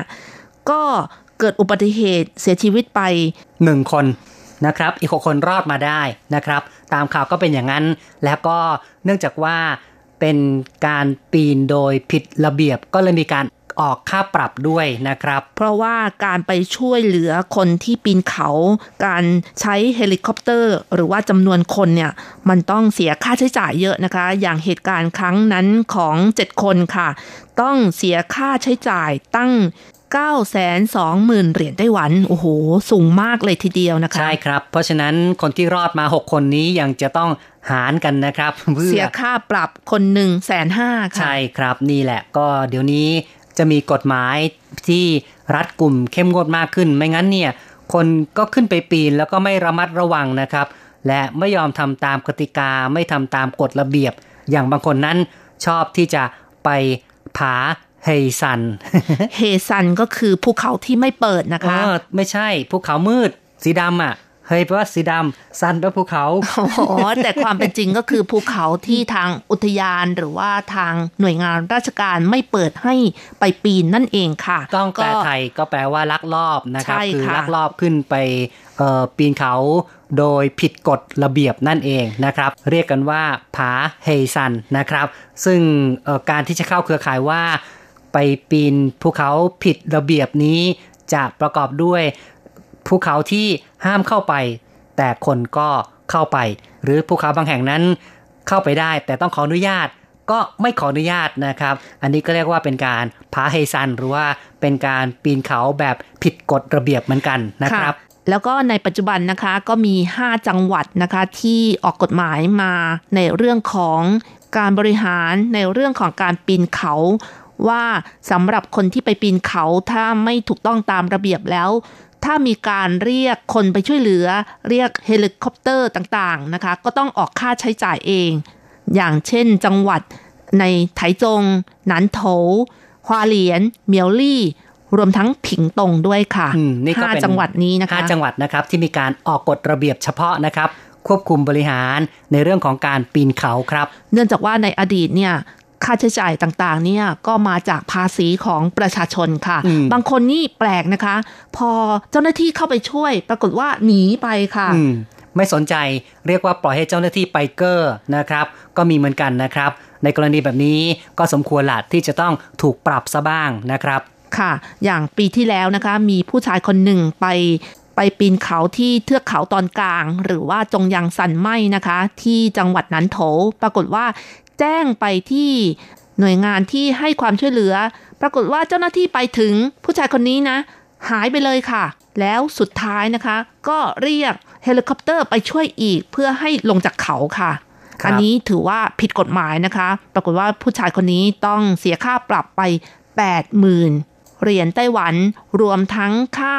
ก็เกิดอุบัติเหตุเสียชีวิตไปหนึ่งคน นะครับ อีกหกคนรอดมาได้นะครับ ตามข่าวก็เป็นอย่างนั้น แล้วก็เนื่องจากว่าเป็นการปีนโดยผิดระเบียบก็เลยมีการออกค่าปรับด้วยนะครับ เพราะว่าการไปช่วยเหลือคนที่ปีนเขา การใช้เฮลิคอปเตอร์ หรือว่าจำนวนคนเนี่ย มันต้องเสียค่าใช้จ่ายเยอะนะคะ อย่างเหตุการณ์ครั้งนั้นของ 7 คนค่ะ ต้องเสียค่าใช้จ่ายตั้ง 9 2 0 0 0 0 เหรียญไต้หวัน โอ้โห สูงมากเลยทีเดียวนะคะ ใช่ครับ เพราะฉะนั้นคนที่รอดมา 6 คนนี้ยังจะต้องหารกันนะครับเพื่อเสียค่าปรับคนหนึ่งแสนห้าค่ะ ใช่ครับนี่แหละก็เดี๋ยวนี้จะมีกฎหมายที่รัดกลุ่มเข้มงวดมากขึ้น ไม่งั้นเนี่ย คนก็ขึ้นไปปีนแล้วก็ไม่ระมัดระวังนะครับ และไม่ยอมทำตามกติกาไม่ทำตามกฎระเบียบ อย่างบางคนนั้นชอบที่จะไปผา เฮซัน เฮซันก็คือภูเขาที่ไม่เปิดนะคะเออไม่ใช่ภูเขามืด สีดำอะเฮ้ยแปลว่าสีดำซันแปลว่าภูเขาอ๋อแต่ความเป็นจริงก็คือภูเขาที่ทางอุทยานหรือว่าทางหน่วยงานราชการไม่เปิดให้ไปปีนนั่นเองค่ะ ต้องแปลก็ไทยก็แปลว่าลักลอบนะครับใช่คือค่ะลักลอบขึ้นไปเอ่อปีนเขาโดยผิดกฎระเบียบนั่นเองนะครับ เรียกกันว่าผาเฮซันนะครับ ซึ่งเอ่อการที่จะเข้าเครือข่ายว่า ไปปีนภูเขาผิดระเบียบนี้จะประกอบด้วยภูเขาที่ห้ามเข้าไป แต่คนก็เข้าไป หรือภูเขาบางแห่งนั้นเข้าไปได้ แต่ต้องขออนุญาตก็ไม่ขออนุญาตนะครับ อันนี้ก็เรียกว่าเป็นการพาเฮซัน หรือว่าเป็นการปีนเขาแบบผิดกฎระเบียบเหมือนกันนะครับแล้วก็ในปัจจุบันนะคะก็มี 5 จังหวัดนะคะที่ออกกฎหมายมาในเรื่องของการบริหารในเรื่องของการปีนเขา ว่าสำหรับคนที่ไปปีนเขาถ้าไม่ถูกต้องตามระเบียบแล้ว ถ้ามีการเรียกคนไปช่วยเหลือ เรียกเฮลิคอปเตอร์ต่างๆนะคะ ก็ต้องออกค่าใช้จ่ายเอง อย่างเช่นจังหวัดในไถจง หนานโถฮวาเหลียน เมียวลี่รวมทั้งผิงตงด้วยค่ะอืมนี่ก็ห้าเป็นจังหวัดนี้นะคะห้าจังหวัดนะครับที่มีการออกกฎระเบียบเฉพาะนะครับ ควบคุมบริหารในเรื่องของการปีนเขาครับ เนื่องจากว่าในอดีตเนี่ย ค่าใช้จ่ายต่างๆ เนี่ยก็มาจากภาษีของประชาชนค่ะอืมบางคนนี่แปลกนะคะ พอเจ้าหน้าที่เข้าไปช่วย ปรากฏว่าหนีไปค่ะอืมไม่สนใจเรียกว่าปล่อยให้เจ้าหน้าที่ไปเกอร์นะครับ ก็มีเหมือนกันนะครับ ในกรณีแบบนี้ก็สมควรละที่จะต้องถูกปรับซะบ้างนะครับ ค่ะ อย่างปีที่แล้วนะคะ มีผู้ชายคนหนึ่งไปไปปีนเขาที่เทือกเขาตอนกลาง หรือว่าจงยังสันไหมนะคะ ที่จังหวัดนันโถ ปรากฏว่า แจ้งไปที่หน่วยงานที่ให้ความช่วยเหลือ ปรากฏว่าเจ้าหน้าที่ไปถึงผู้ชายคนนี้นะ หายไปเลยค่ะ แล้วสุดท้ายนะคะ ก็เรียกเฮลิคอปเตอร์ไปช่วยอีกเพื่อให้ลงจากเขาค่ะครับอันนี้ถือว่าผิดกฎหมายนะคะ ปรากฏว่าผู้ชายคนนี้ต้องเสียค่าปรับไป 80,000 เหรียญไต้หวัน รวมทั้งค่า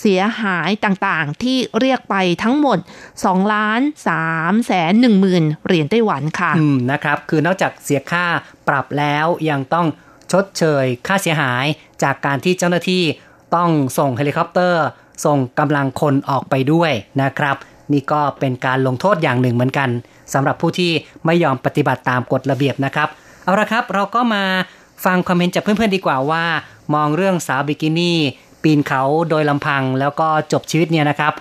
เสียหายต่างๆ ที่เรียกไปทั้งหมด2ล้าน3แสน1หมื่นเหรียญไต้หวันค่ะอืมนะครับ คือนอกจากเสียค่าปรับแล้วยังต้องชดเชยค่าเสียหายจากการที่เจ้าหน้าที่ต้องส่งเฮลิคอปเตอร์ ส่งกำลังคนออกไปด้วยนะครับ นี่ก็เป็นการลงโทษอย่างหนึ่งเหมือนกันสำหรับผู้ที่ไม่ยอมปฏิบัติตามกฎระเบียบนะครับ เอาละครับเราก็มาฟังความเห็นจากเพื่อนๆดีกว่าว่า มองเรื่องสาวบิกินี่ ปีนเขาโดยลำพังแล้วก็จบชีวิตเนี่ยนะครับ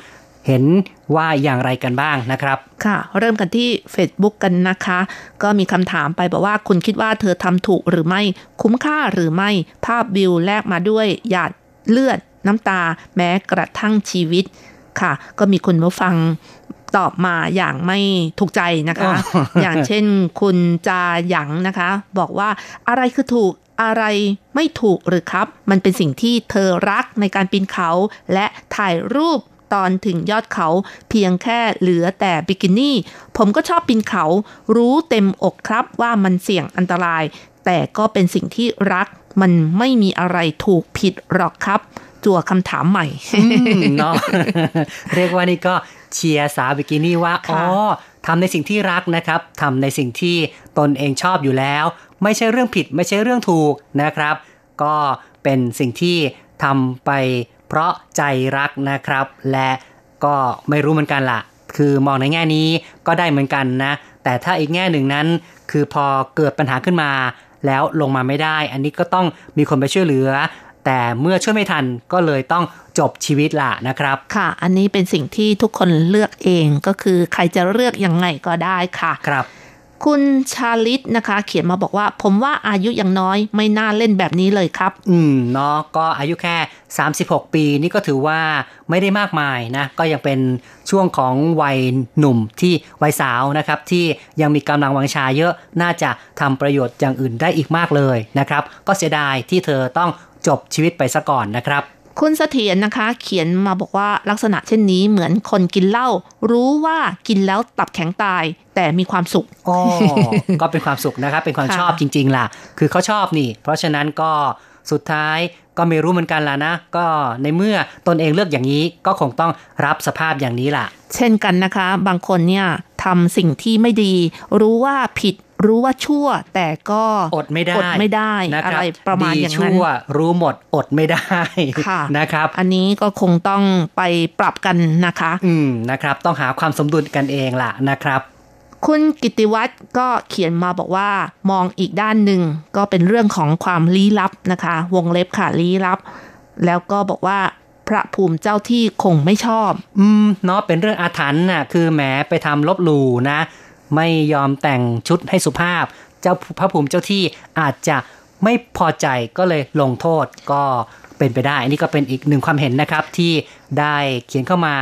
เห็นว่าอย่างไรกันบ้างนะครับ ค่ะ เริ่มกันที่ Facebook กันนะคะ ก็มีคำถามไปบอกว่าคุณคิดว่าเธอทำถูกหรือไม่ คุ้มค่าหรือไม่ภาพวิวแลกมาด้วยหยาดเลือดน้ำตา แม้กระทั่งชีวิตค่ะ ก็มีคุณผู้ฟังตอบมาอย่างไม่ถูกใจนะคะ อย่างเช่นคุณจาหยังนะคะ บอกว่าอะไรคือถูก อะไรไม่ถูกหรือครับ มันเป็นสิ่งที่เธอรักในการปีนเขา และถ่ายรูปตอนถึงยอดเขาเพียงแค่เหลือแต่บิกินี่ ผมก็ชอบปีนเขา รู้เต็มอกครับว่ามันเสี่ยงอันตราย แต่ก็เป็นสิ่งที่รักมันไม่มีอะไรถูกผิดหรอกครับ จั่วคำถามใหม่เนาะเรียกว่านี่ก็เชียร์สาวบิกินี่ว่าค่ะอ๋อทำในสิ่งที่รักนะครับทำในสิ่งที่ตนเองชอบอยู่แล้ว ไม่ใช่เรื่องผิด ไม่ใช่เรื่องถูกนะครับ ก็เป็นสิ่งที่ทำไปเพราะใจรักนะครับ และก็ไม่รู้เหมือนกันล่ะ คือมองในแง่นี้ก็ได้เหมือนกันนะ แต่ถ้าอีกแง่หนึ่งนั้น คือพอเกิดปัญหาขึ้นมา แล้วลงมาไม่ได้ อันนี้ก็ต้องมีคนไปช่วยเหลือแต่เมื่อช่วยไม่ทันก็เลยต้องจบชีวิตล่ะนะครับ ค่ะ อันนี้เป็นสิ่งที่ทุกคนเลือกเองก็คือใครจะเลือกยังไงก็ได้ค่ะ ครับ คุณชาลิตนะคะ เขียนมาบอกว่า ผมว่าอายุยังน้อยไม่น่าเล่นแบบนี้เลยครับ อืมเนาะก็อายุแค่ 36 ปีนี่ก็ถือว่าไม่ได้มากมายนะ ก็ยังเป็นช่วงของวัยหนุ่มที่วัยสาวนะครับ ที่ยังมีกำลังวังชาเยอะน่าจะทำประโยชน์อย่างอื่นได้อีกมากเลยนะครับ ก็เสียดายที่เธอต้องจบชีวิตไปซะก่อนนะครับ คุณเสถียรนะคะ เขียนมาบอกว่าลักษณะเช่นนี้เหมือนคนกินเหล้ารู้ว่ากินแล้วตับแข็งตาย แต่มีความสุขอ๋อก็เป็นความสุขนะครับ เป็นความค่ะชอบจริง ๆ ล่ะ คือเขาชอบนี่ เพราะฉะนั้นก็สุดท้ายก็ไม่รู้เหมือนกันล่ะนะ ก็ในเมื่อตนเองเลือกอย่างนี้ก็คงต้องรับสภาพอย่างนี้ล่ะ เช่นกันนะคะ บางคนเนี่ยทำสิ่งที่ไม่ดี รู้ว่าผิดรู้ว่าชั่วแต่ก็อดไม่ได้อดไม่ได้นะคอะรับไรประมาณอย่างนั้นดีชั่ว รู้หมดอดไม่ได้ค่ะนะครับ อันนี้ก็คงต้องไปปรับกันนะคะ อืมนะครับ ต้องหาความสมดุลกันเองล่ะนะครับ คุณกิติวัตรก็เขียนมาบอกว่ามองอีกด้านหนึ่งก็เป็นเรื่องของความลี้ลับนะคะ วงเล็บค่ะลี้ลับ แล้วก็บอกว่าพระภูมิเจ้าที่คงไม่ชอบ อืมเนาะเป็นเรื่องอาถรรพ์น่ะคือแหมไปทำลบหลู่นะ ไม่ยอมแต่งชุดให้สุภาพ เจ้าพระภูมิเจ้าที่อาจจะไม่พอใจก็เลยลงโทษก็เป็นไปได้ อันนี้ก็เป็นอีกหนึ่งความเห็นนะครับที่ได้เขียนเข้ามา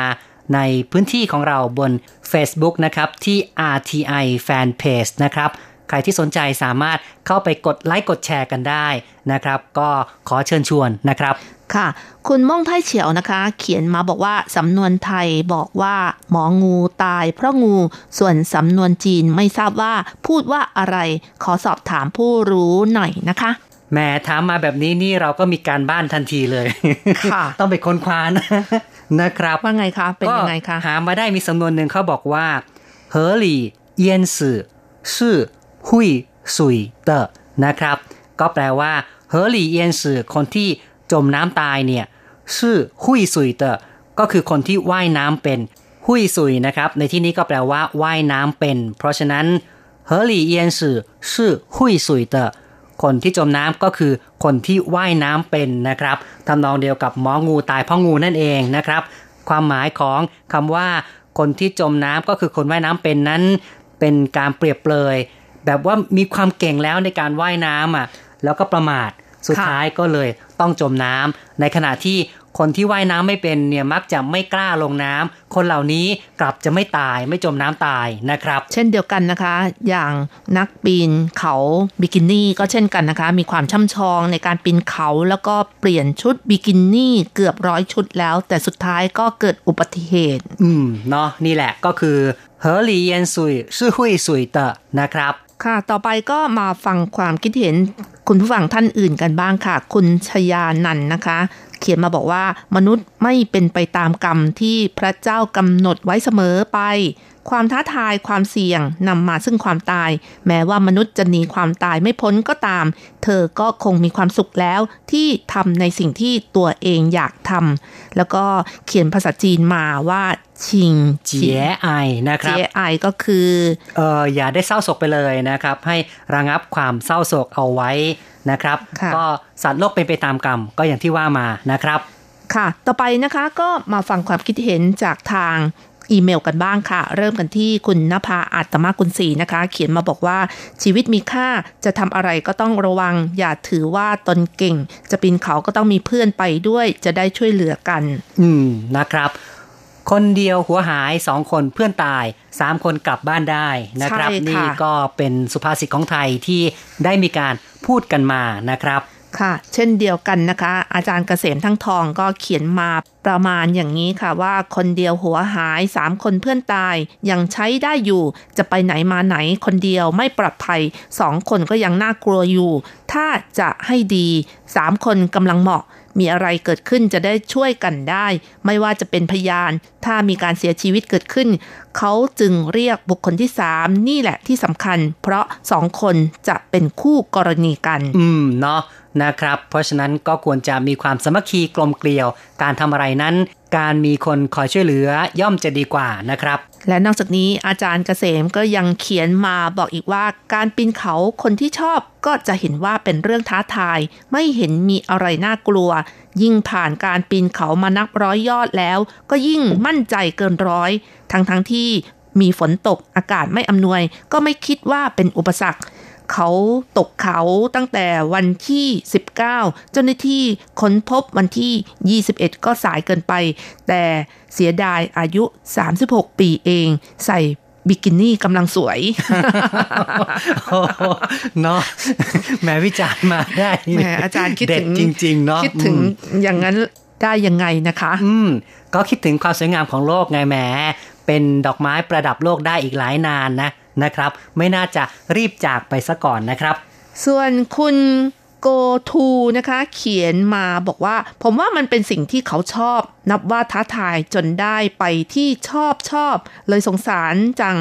ในพื้นที่ของเราบน Facebook นะครับที่ RTI Fanpage นะครับ ใครที่สนใจสามารถเข้าไปกดไลค์กดแชร์กันได้นะครับ ก็ขอเชิญชวนนะครับ ค่ะ คุณม่องไทยเฉียวนะคะ เขียนมาบอกว่าสำนวนไทยบอกว่า หมองูตายเพราะงู ส่วนสำนวนจีนไม่ทราบว่าพูดว่าอะไร ขอสอบถามผู้รู้หน่อยนะคะแหมถามมาแบบนี้นี่เราก็มีการบ้านทันทีเลย ค่ะ ต้องไปค้นคว้านะนะครับ ว่าไงคะ เป็นยังไงคะ หามาได้มีสำนวนหนึ่งเขาบอกว่าเหอหลี่เยียนสื่อชื่อ หุยสุยเตอนะครับ ก็แปลว่าเฮอหลี่เอียนสือคนที่จมน้ำตายเนี่ยชื่อหุยสุยเตอก็คือคนที่ว่ายน้ำเป็นหุยสุยนะครับ ในที่นี้ก็แปลว่าว่ายน้ำเป็น เพราะฉะนั้นเฮอหลี่เอียนสือชื่อหุยสุยเตอคนที่จมน้ำก็คือคนที่ว่ายน้ำเป็นนะครับทำนองเดียวกับหมองูตายเพราะงูนั่นเองนะครับ ความหมายของคำว่า คนที่จมน้ำก็คือคนว่ายน้ำเป็นนั้น เป็นการเปรียบเปรย แบบว่ามีความเก่งแล้วในการว่ายน้ำอะ แล้วก็ประมาทสุดท้ายก็เลยต้องจมน้ำ ในขณะที่คนที่ว่ายน้ำไม่เป็นเนี่ยมักจะไม่กล้าลงน้ำ คนเหล่านี้กลับจะไม่ตายไม่จมน้ำตายนะครับ เช่นเดียวกันนะคะ อย่างนักปีนเขาบิกินี่ก็เช่นกันนะคะ มีความช่ำชองในการปีนเขาแล้วก็เปลี่ยนชุดบิกินี่เกือบร้อยชุดแล้ว แต่สุดท้ายก็เกิดอุบัติเหตุ อืมเนาะนี่แหละก็คือ河裡淹死會水的นะครับ ค่ะ ต่อไปก็มาฟังความคิดเห็นคุณผู้ฟังท่านอื่นกันบ้างค่ะ คุณชยานันนะคะ เขียนมาบอกว่ามนุษย์ไม่เป็นไปตามกรรมที่พระเจ้ากำหนดไว้เสมอไป ความท้าทายความเสี่ยงนำมาซึ่งความตาย แม้ว่ามนุษย์จะหนีความตายไม่พ้นก็ตาม เธอก็คงมีความสุขแล้วที่ทำในสิ่งที่ตัวเองอยากทำแล้วก็เขียนภาษาจีนมาว่าชิงเจียไอนะคเจีรับยไอก็คือเอออย่าได้เศร้าโศกไปเลยนะครับ ให้ระงับความเศร้าโศกเอาไว้นะครับค่ะก็สัตว์โลกเป็นไปตามกรรมก็อย่างที่ว่ามานะครับค่ะ ต่อไปนะคะก็มาฟังความคิดเห็นจากทาง อีเมลกันบ้างค่ะ เริ่มกันที่คุณนภาอาตมากุลศรีนะคะ เขียนมาบอกว่าชีวิตมีค่าจะทำอะไรก็ต้องระวัง อย่าถือว่าตนเก่ง จะปีนเขาก็ต้องมีเพื่อนไปด้วย จะได้ช่วยเหลือกัน อืมนะครับ คนเดียวหัวหายสองคนเพื่อนตายสามคนกลับบ้านได้นะครับใช่ค่ะนี่ก็เป็นสุภาษิตของไทยที่ได้มีการพูดกันมานะครับ ค่ะ เช่นเดียวกันนะคะ อาจารย์เกษมทั้งทองก็เขียนมาประมาณอย่างนี้ค่ะว่าคนเดียวหัวหายสามคนเพื่อนตาย ยังใช้ได้อยู่ จะไปไหนมาไหนคนเดียวไม่ปลอดภัยสองคนก็ยังน่ากลัวอยู่ ถ้าจะให้ดีสามคนกำลังเหมาะ มีอะไรเกิดขึ้นจะได้ช่วยกันได้ ไม่ว่าจะเป็นพยาน ถ้ามีการเสียชีวิตเกิดขึ้น เขาจึงเรียกบุคคลที่สามนี่แหละที่สำคัญ เพราะสองคนจะเป็นคู่กรณีกัน อืมเนาะนะครับ เพราะฉะนั้นก็ควรจะมีความสมัคคีกลมเกลียว การทำอะไรนั้น การมีคนคอยช่วยเหลือย่อมจะดีกว่านะครับ และนอกจากนี้อาจารย์เกษมก็ยังเขียนมาบอกอีกว่าการปีนเขาคนที่ชอบก็จะเห็นว่าเป็นเรื่องท้าทาย ไม่เห็นมีอะไรน่ากลัว ยิ่งผ่านการปีนเขามานับร้อยยอดแล้ว ก็ยิ่งมั่นใจเกินร้อย ทั้งทั้งที่มีฝนตกอากาศไม่อำนวย ก็ไม่คิดว่าเป็นอุปสรรค เขาตกเขาตั้งแต่วันที่ 19 เจ้าหน้าที่ค้นพบวันที่ 21 ก็สายเกินไป แต่เสียดายอายุ 36 ปีเอง ใส่บิกินี่กำลังสวยโอ้โหเนาะแหม้วิจารณ์มาได้แหมอาจารย์คิดเด็ถึดงจริงๆเนาะคิดถึงอืมอย่างนั้นได้ยังไงนะคะ อืม ก็คิดถึงความสวยงามของโลกไงแหมเป็นดอกไม้ประดับโลกได้อีกหลายนานนะ นะครับ ไม่น่าจะรีบจากไปซะก่อนนะครับ ส่วนคุณโกทูนะคะ เขียนมาบอกว่า ผมว่ามันเป็นสิ่งที่เขาชอบ นับว่าท้าทายจนได้ไปที่ชอบชอบ เลยสงสารจัง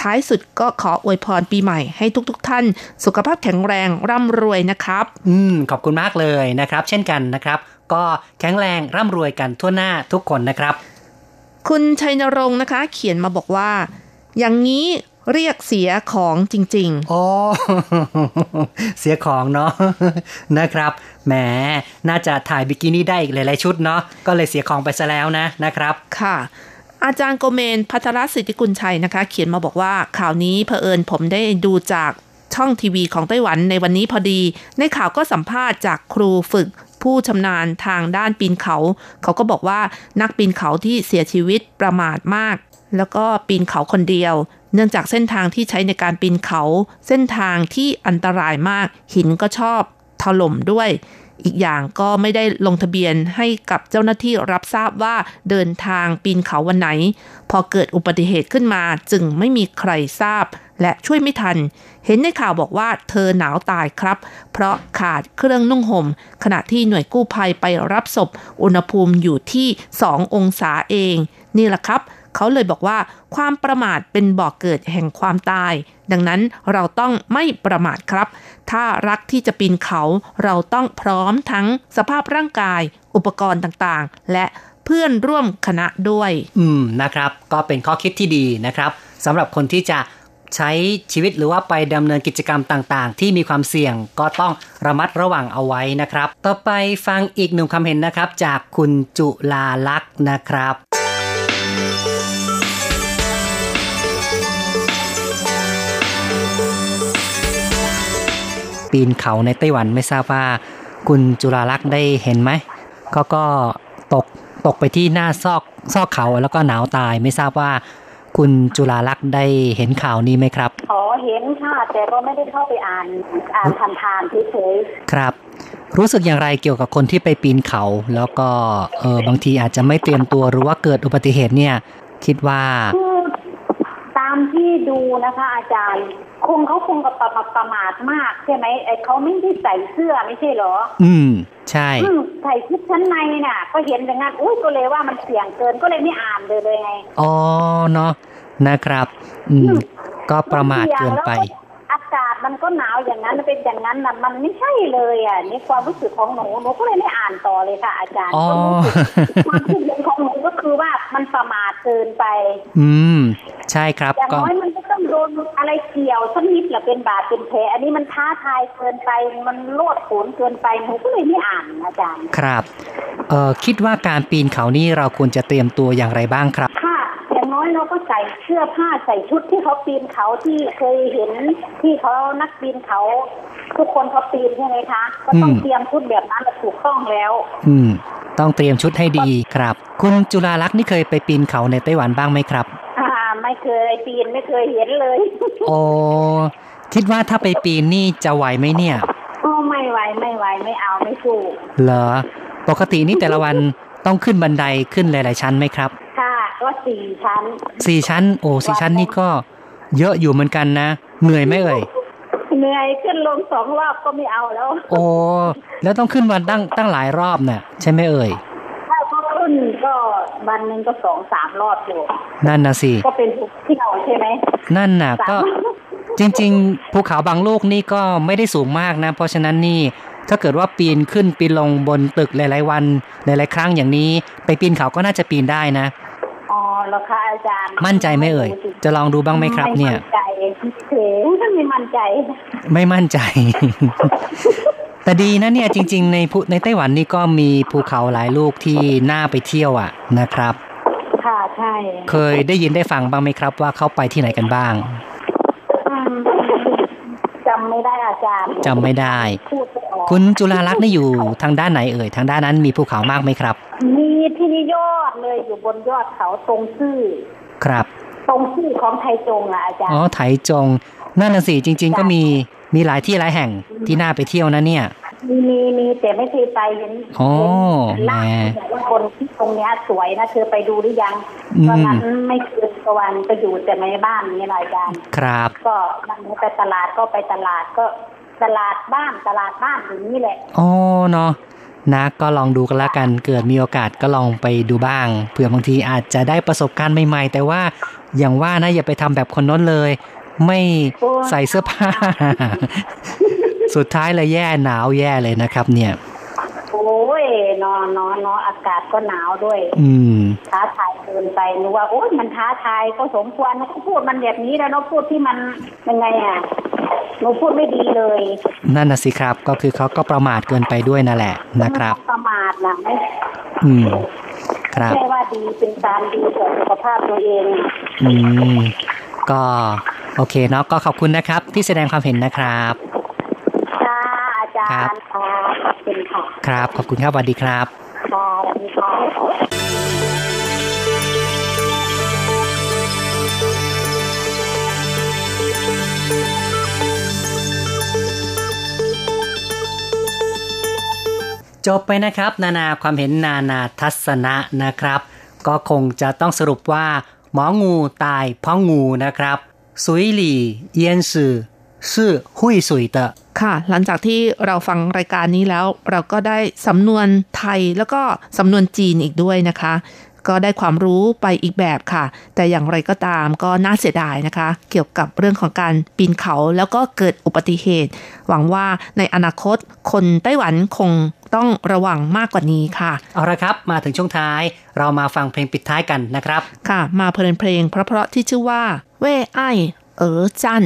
ท้ายสุดก็ขออวยพรปีใหม่ให้ทุกๆทท่าน สุขภาพแข็งแรงร่ำรวยนะครับ อืม ขอบคุณมากเลยนะครับ เช่นกันนะครับ ก็แข็งแรงร่ำรวยกันทั่วหน้าทุกคนนะครับ คุณชัยนรงค์นะคะ เขียนมาบอกว่า อย่างนี้ เรียกเสียของจริงๆโอ้เสียของเนาะนะครับแหมน่าจะถ่ายบิกินี่ได้อีกหลายๆชุดเนาะก็เลยเสียของไปซะแล้วนะนะครับ ค่ะอาจารย์โกเมนพัทรสิทธิกุลชัยนะคะ เขียนมาบอกว่าข่าวนี้เผอิญผมได้ดูจากช่องทีวีของไต้หวันในวันนี้พอดี ในข่าวก็สัมภาษณ์จากครูฝึกผู้ชำนาญทางด้านปีนเขา เขาก็บอกว่านักปีนเขาที่เสียชีวิตประมาทมาก แล้วก็ปีนเขาคนเดียว เนื่องจากเส้นทางที่ใช้ในการปีนเขา เส้นทางที่อันตรายมาก หินก็ชอบถล่มด้วย อีกอย่างก็ไม่ได้ลงทะเบียนให้กับเจ้าหน้าที่รับทราบว่าเดินทางปีนเขาวันไหน พอเกิดอุบัติเหตุขึ้นมาจึงไม่มีใครทราบ และช่วยไม่ทัน เห็นในข่าวบอกว่าเธอหนาวตายครับ เพราะขาดเครื่องนุ่งห่ม ขณะที่หน่วยกู้ภัยไปรับศพ อุณหภูมิอยู่ที่ 2 องศาเอง นี่แหละครับ เขาเลยบอกว่าความประมาทเป็นบ่อกเกิดแห่งความตาย ดังนั้นเราต้องไม่ประมาทครับ ถ้ารักที่จะปีนเขาเราต้องพร้อมทั้งสภาพร่างกาย อุปกรณ์ต่างๆ และเพื่อนร่วมคณะด้วย อืมนะครับ ก็เป็นข้อคิดที่ดีนะครับสำหรับคนที่จะใช้ชีวิตหรือว่าไปดำเนินกิจกรรมต่างๆ ที่มีความเสี่ยงก็ต้องระมัดระวังเอาไว้นะครับ ต่อไปฟังอีกหนึ่งความเห็นนะครับ จากคุณจุลาลักษณ์นะครับ ปีนเขาในไต้หวันไม่ทราบว่าคุณจุฬาลักษณ์ได้เห็นไหมเขาก็ตกตกไปที่หน้าซอกซอกเขาแล้วก็หนาวตายไม่ทราบว่าคุณจุฬาลักษณ์ได้เห็นข่าวนี้ไหมครับ อ๋อ เห็นค่ะ แต่ก็ไม่ได้เข้าไปอ่าน อ่านผ่านๆเฉยครับ รู้สึกอย่างไรเกี่ยวกับคนที่ไปปีนเขา แล้วก็เออบางทีอาจจะไม่เตรียมตัวหรือว่าเกิดอุบัติเหตุเนี่ย คิดว่าๆคือตามที่ดูนะคะอาจารย์ คงเขาคงกับประมาทประมาทมากใช่ไหมไอ้เขาไม่ได้ใส่เสื้อไม่ใช่เหรอ อืม ใช่อืมใส่ชุดชั้นในน่ะ ก็เห็นอย่างนั้นอุ้ยก็เลยว่ามันเสี่ยงเกินก็เลยไม่อ่านเลยเลยไงอ๋อเนาะนะครับ อืม ก็ประมาทเกินไปแล้วอากาศมันก็หนาวอย่างนั้นมันเป็นอย่างนั้นนะมันไม่ใช่เลยอะนี่ความรู้สึกของหนูหนูก็เลยไม่อ่านต่อเลยค่ะ อาจารย์อ๋อก็รู้สึกความคิดเห็นของหนูก็คือว่ามันประมาทเกินไป อืม ใช่ครับอย่างก็น้อยมันก็ต้องโดนอะไรเกี่ยวสักนิดแหละเป็นบาดเป็นแผลอันนี้มันท้าทายเกินไป มันโลดโผนเกินไปหนูก็เลยไม่อ่านอาจารย์ ครับเอ่อคิดว่าการปีนเขานี่เราควรจะเตรียมตัวอย่างไรบ้างครับค่ะ อย่างน้อยเราก็ใส่เสื้อผ้าใส่ชุดที่เขาปีนเขาที่เคยเห็นที่เขานักปีนเขา ทุกคนเขาปีนใช่ไหมคะ ก็ต้องอืมเตรียมชุดแบบนั้นแหละถูกต้องแล้ว อืม ต้องเตรียมชุดให้ดีครับ คุณจุฬาลักษณ์นี่เคยไปปีนเขาในไต้หวันบ้างไหมครับ อ่า ไม่เคยปีนไม่เคยเห็นเลยโอ้คิดว่าถ้าไปปีนนี่จะไหวไหมเนี่ยโอ้ไม่ไหวไม่ไหวไม่เอาไม่สู้เหรอ ปกตินี่แต่ละวันต้องขึ้นบันไดขึ้นหลาย ๆ ชั้นไหมครับค่ะ ก็สี่ชั้นสี่ชั้น โอ้สี่ชั้นนี่ก็เยอะอยู่เหมือนกันนะ เหนื่อยไหมเอ่ยเหนื่อยขึ้นลงสองรอบก็ไม่เอาแล้ว โอ้แล้วต้องขึ้นมาตั้งตั้งหลายรอบน่ะ ใช่ไหมเอ่ยถ้าเขาขึ้นก็วันหนึ่งก็สองสามรอบอยู่นั่นนะสิก็เป็นทุกที่เราใช่ไหมนั่นน่ะสามก็จริง ๆ ภูเขาบางลูกนี่ก็ไม่ได้สูงมากนะ เพราะฉะนั้นนี่ถ้าเกิดว่าปีนขึ้นปีนลงบนตึกหลาย ๆ วันหลาย ๆ ครั้งอย่างนี้ ไปปีนเขาก็น่าจะปีนได้นะ อ๋อแล้วค่ะอาจารย์ มั่นใจไหมเอ่ย จะลองดูบ้างไหมครับ เนี่ยไม่มั่นใจเฉยไม่มั่นใจ ไม่มั่นใจ แต่ดีนะเนี่ยจริง ๆ ในภูในไต้หวันนี่ก็มีภูเขาหลายลูกที่น่าไปเที่ยวอะนะครับ ค่ะใช่ เคยได้ยินได้ฟังบ้างไหมครับ ว่าเขาไปที่ไหนกันบ้างอืมจำไม่ได้อาจารย์จำไม่ได้พูดไม่ออกคุณจุฬาลักษณ์นี่อยู่ทางด้านไหนเอ่ยทางด้านนั้นมีภูเขามากไหมครับ มีที่นิยอดเลยอยู่บนยอดเขาตรงซื่อครับ ตรงซื่อของไทยจงอะอาจารอ๋อย์ไถจงนั่นน่ะสิจริง ๆ ก็มีมีหลายที่หลายแห่งที่น่าไปเที่ยวนะเนี่ย มีมีมีแต่ไม่เคยไปเห็นอ๋อเห็นล่างแหมแต่ว่าคนที่ตรงเนี้ยสวยนะเธอไปดูหรือยังอืมตอนนั้นไม่คืนกลางวันไปอยู่แต่ในบ้านนี่แหละอาจารย์ครับ ก็มันไปตลาดก็ไปตลาดก็ตลาดบ้านตลาดบ้านอย่างนี้แหละอ๋อเนาะนะก็ลองดูกันละกันเกิดมีโอกาสก็ลองไปดูบ้างเผื่อบางทีอาจจะได้ประสบการณ์ใหม่ๆ แต่ว่าอย่างว่านะอย่าไปทำแบบคนน้นเลย ไม่ใส่เสื้อผ้า สุดท้ายเลยแย่หนาวแย่เลยนะครับ เนี่ยโอ้ยนอนนอนนอนอากาศก็หนาวด้วย อืมท้าทายเกินไปนึกว่าโอ้ยมันท้าทายก็สมควรนะเขาพูดมันแบบนี้แล้วเนาะพูดที่มันยังไงอะหนูพูดไม่ดีเลย นั่นน่ะสิครับ ก็คือเขาก็ประมาทเกินไปด้วยนั่นแหละนะครับไม่ต้องประมาทนะไม่อืมครับใช่ว่าดีเป็นการดีต่อสุขภาพตัวเอง อืมก็โอเคเนาะก็ขอบคุณนะครับ ที่แสดงความเห็นนะครับค่ะ อาจารย์ค่ะขอบคุณค่ะครับ ขอบคุณครับสวัสดีครับค่ะสวัสดีค่ะจบไปนะครับ นานาความเห็นนานาทัศนะนะครับ ก็คงจะต้องสรุปว่า หมองูตายเพราะงูนะครับ สุยหลี่เอียนสือ ชื่อหุยสุยเตะค่ะ หลังจากที่เราฟังรายการนี้แล้ว เราก็ได้สำนวนไทยแล้วก็สำนวนจีนอีกด้วยนะคะ ก็ได้ความรู้ไปอีกแบบค่ะ แต่อย่างไรก็ตามก็น่าเสียดายนะคะ เกี่ยวกับเรื่องของการปีนเขาแล้วก็เกิดอุบัติเหตุ หวังว่าในอนาคตคนไต้หวันคงต้องระวังมากกว่านี้ค่ะ เอาละครับ มาถึงช่วงท้าย เรามาฟังเพลงปิดท้ายกันนะครับ ค่ะ มาเพลินเพลงเพราะๆที่ชื่อว่า เว่ไอ เอ๋อจัน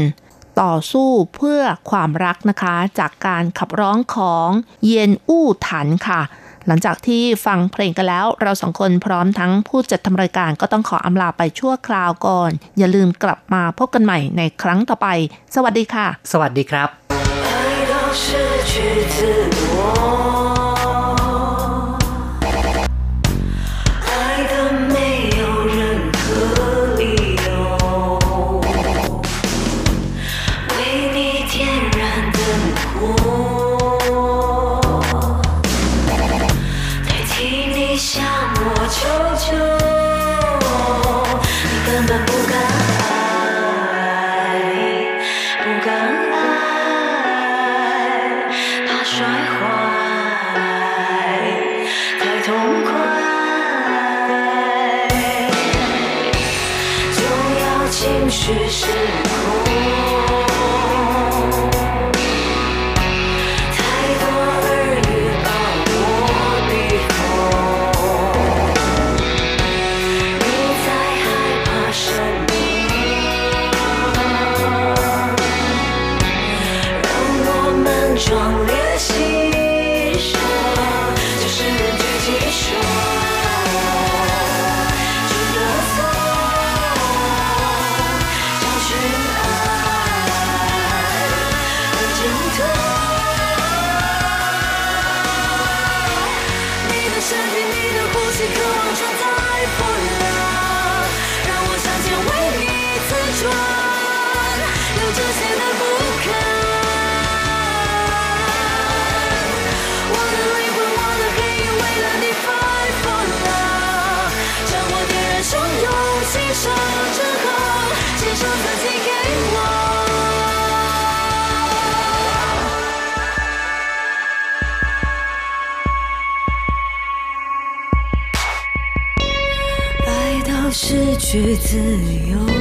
ต่อสู้เพื่อความรักนะคะ จากการขับร้องของเย็นอู้ถันค่ะ หลังจากที่ฟังเพลงกันแล้วเราสองคนพร้อมทั้งผู้จัดทำรายการก็ต้องขออำลาไปชั่วคราวก่อน อย่าลืมกลับมาพบกันใหม่ในครั้งต่อไป สวัสดีค่ะ สวัสดีครับ 摔坏，太痛快，就要情绪失控。去自由，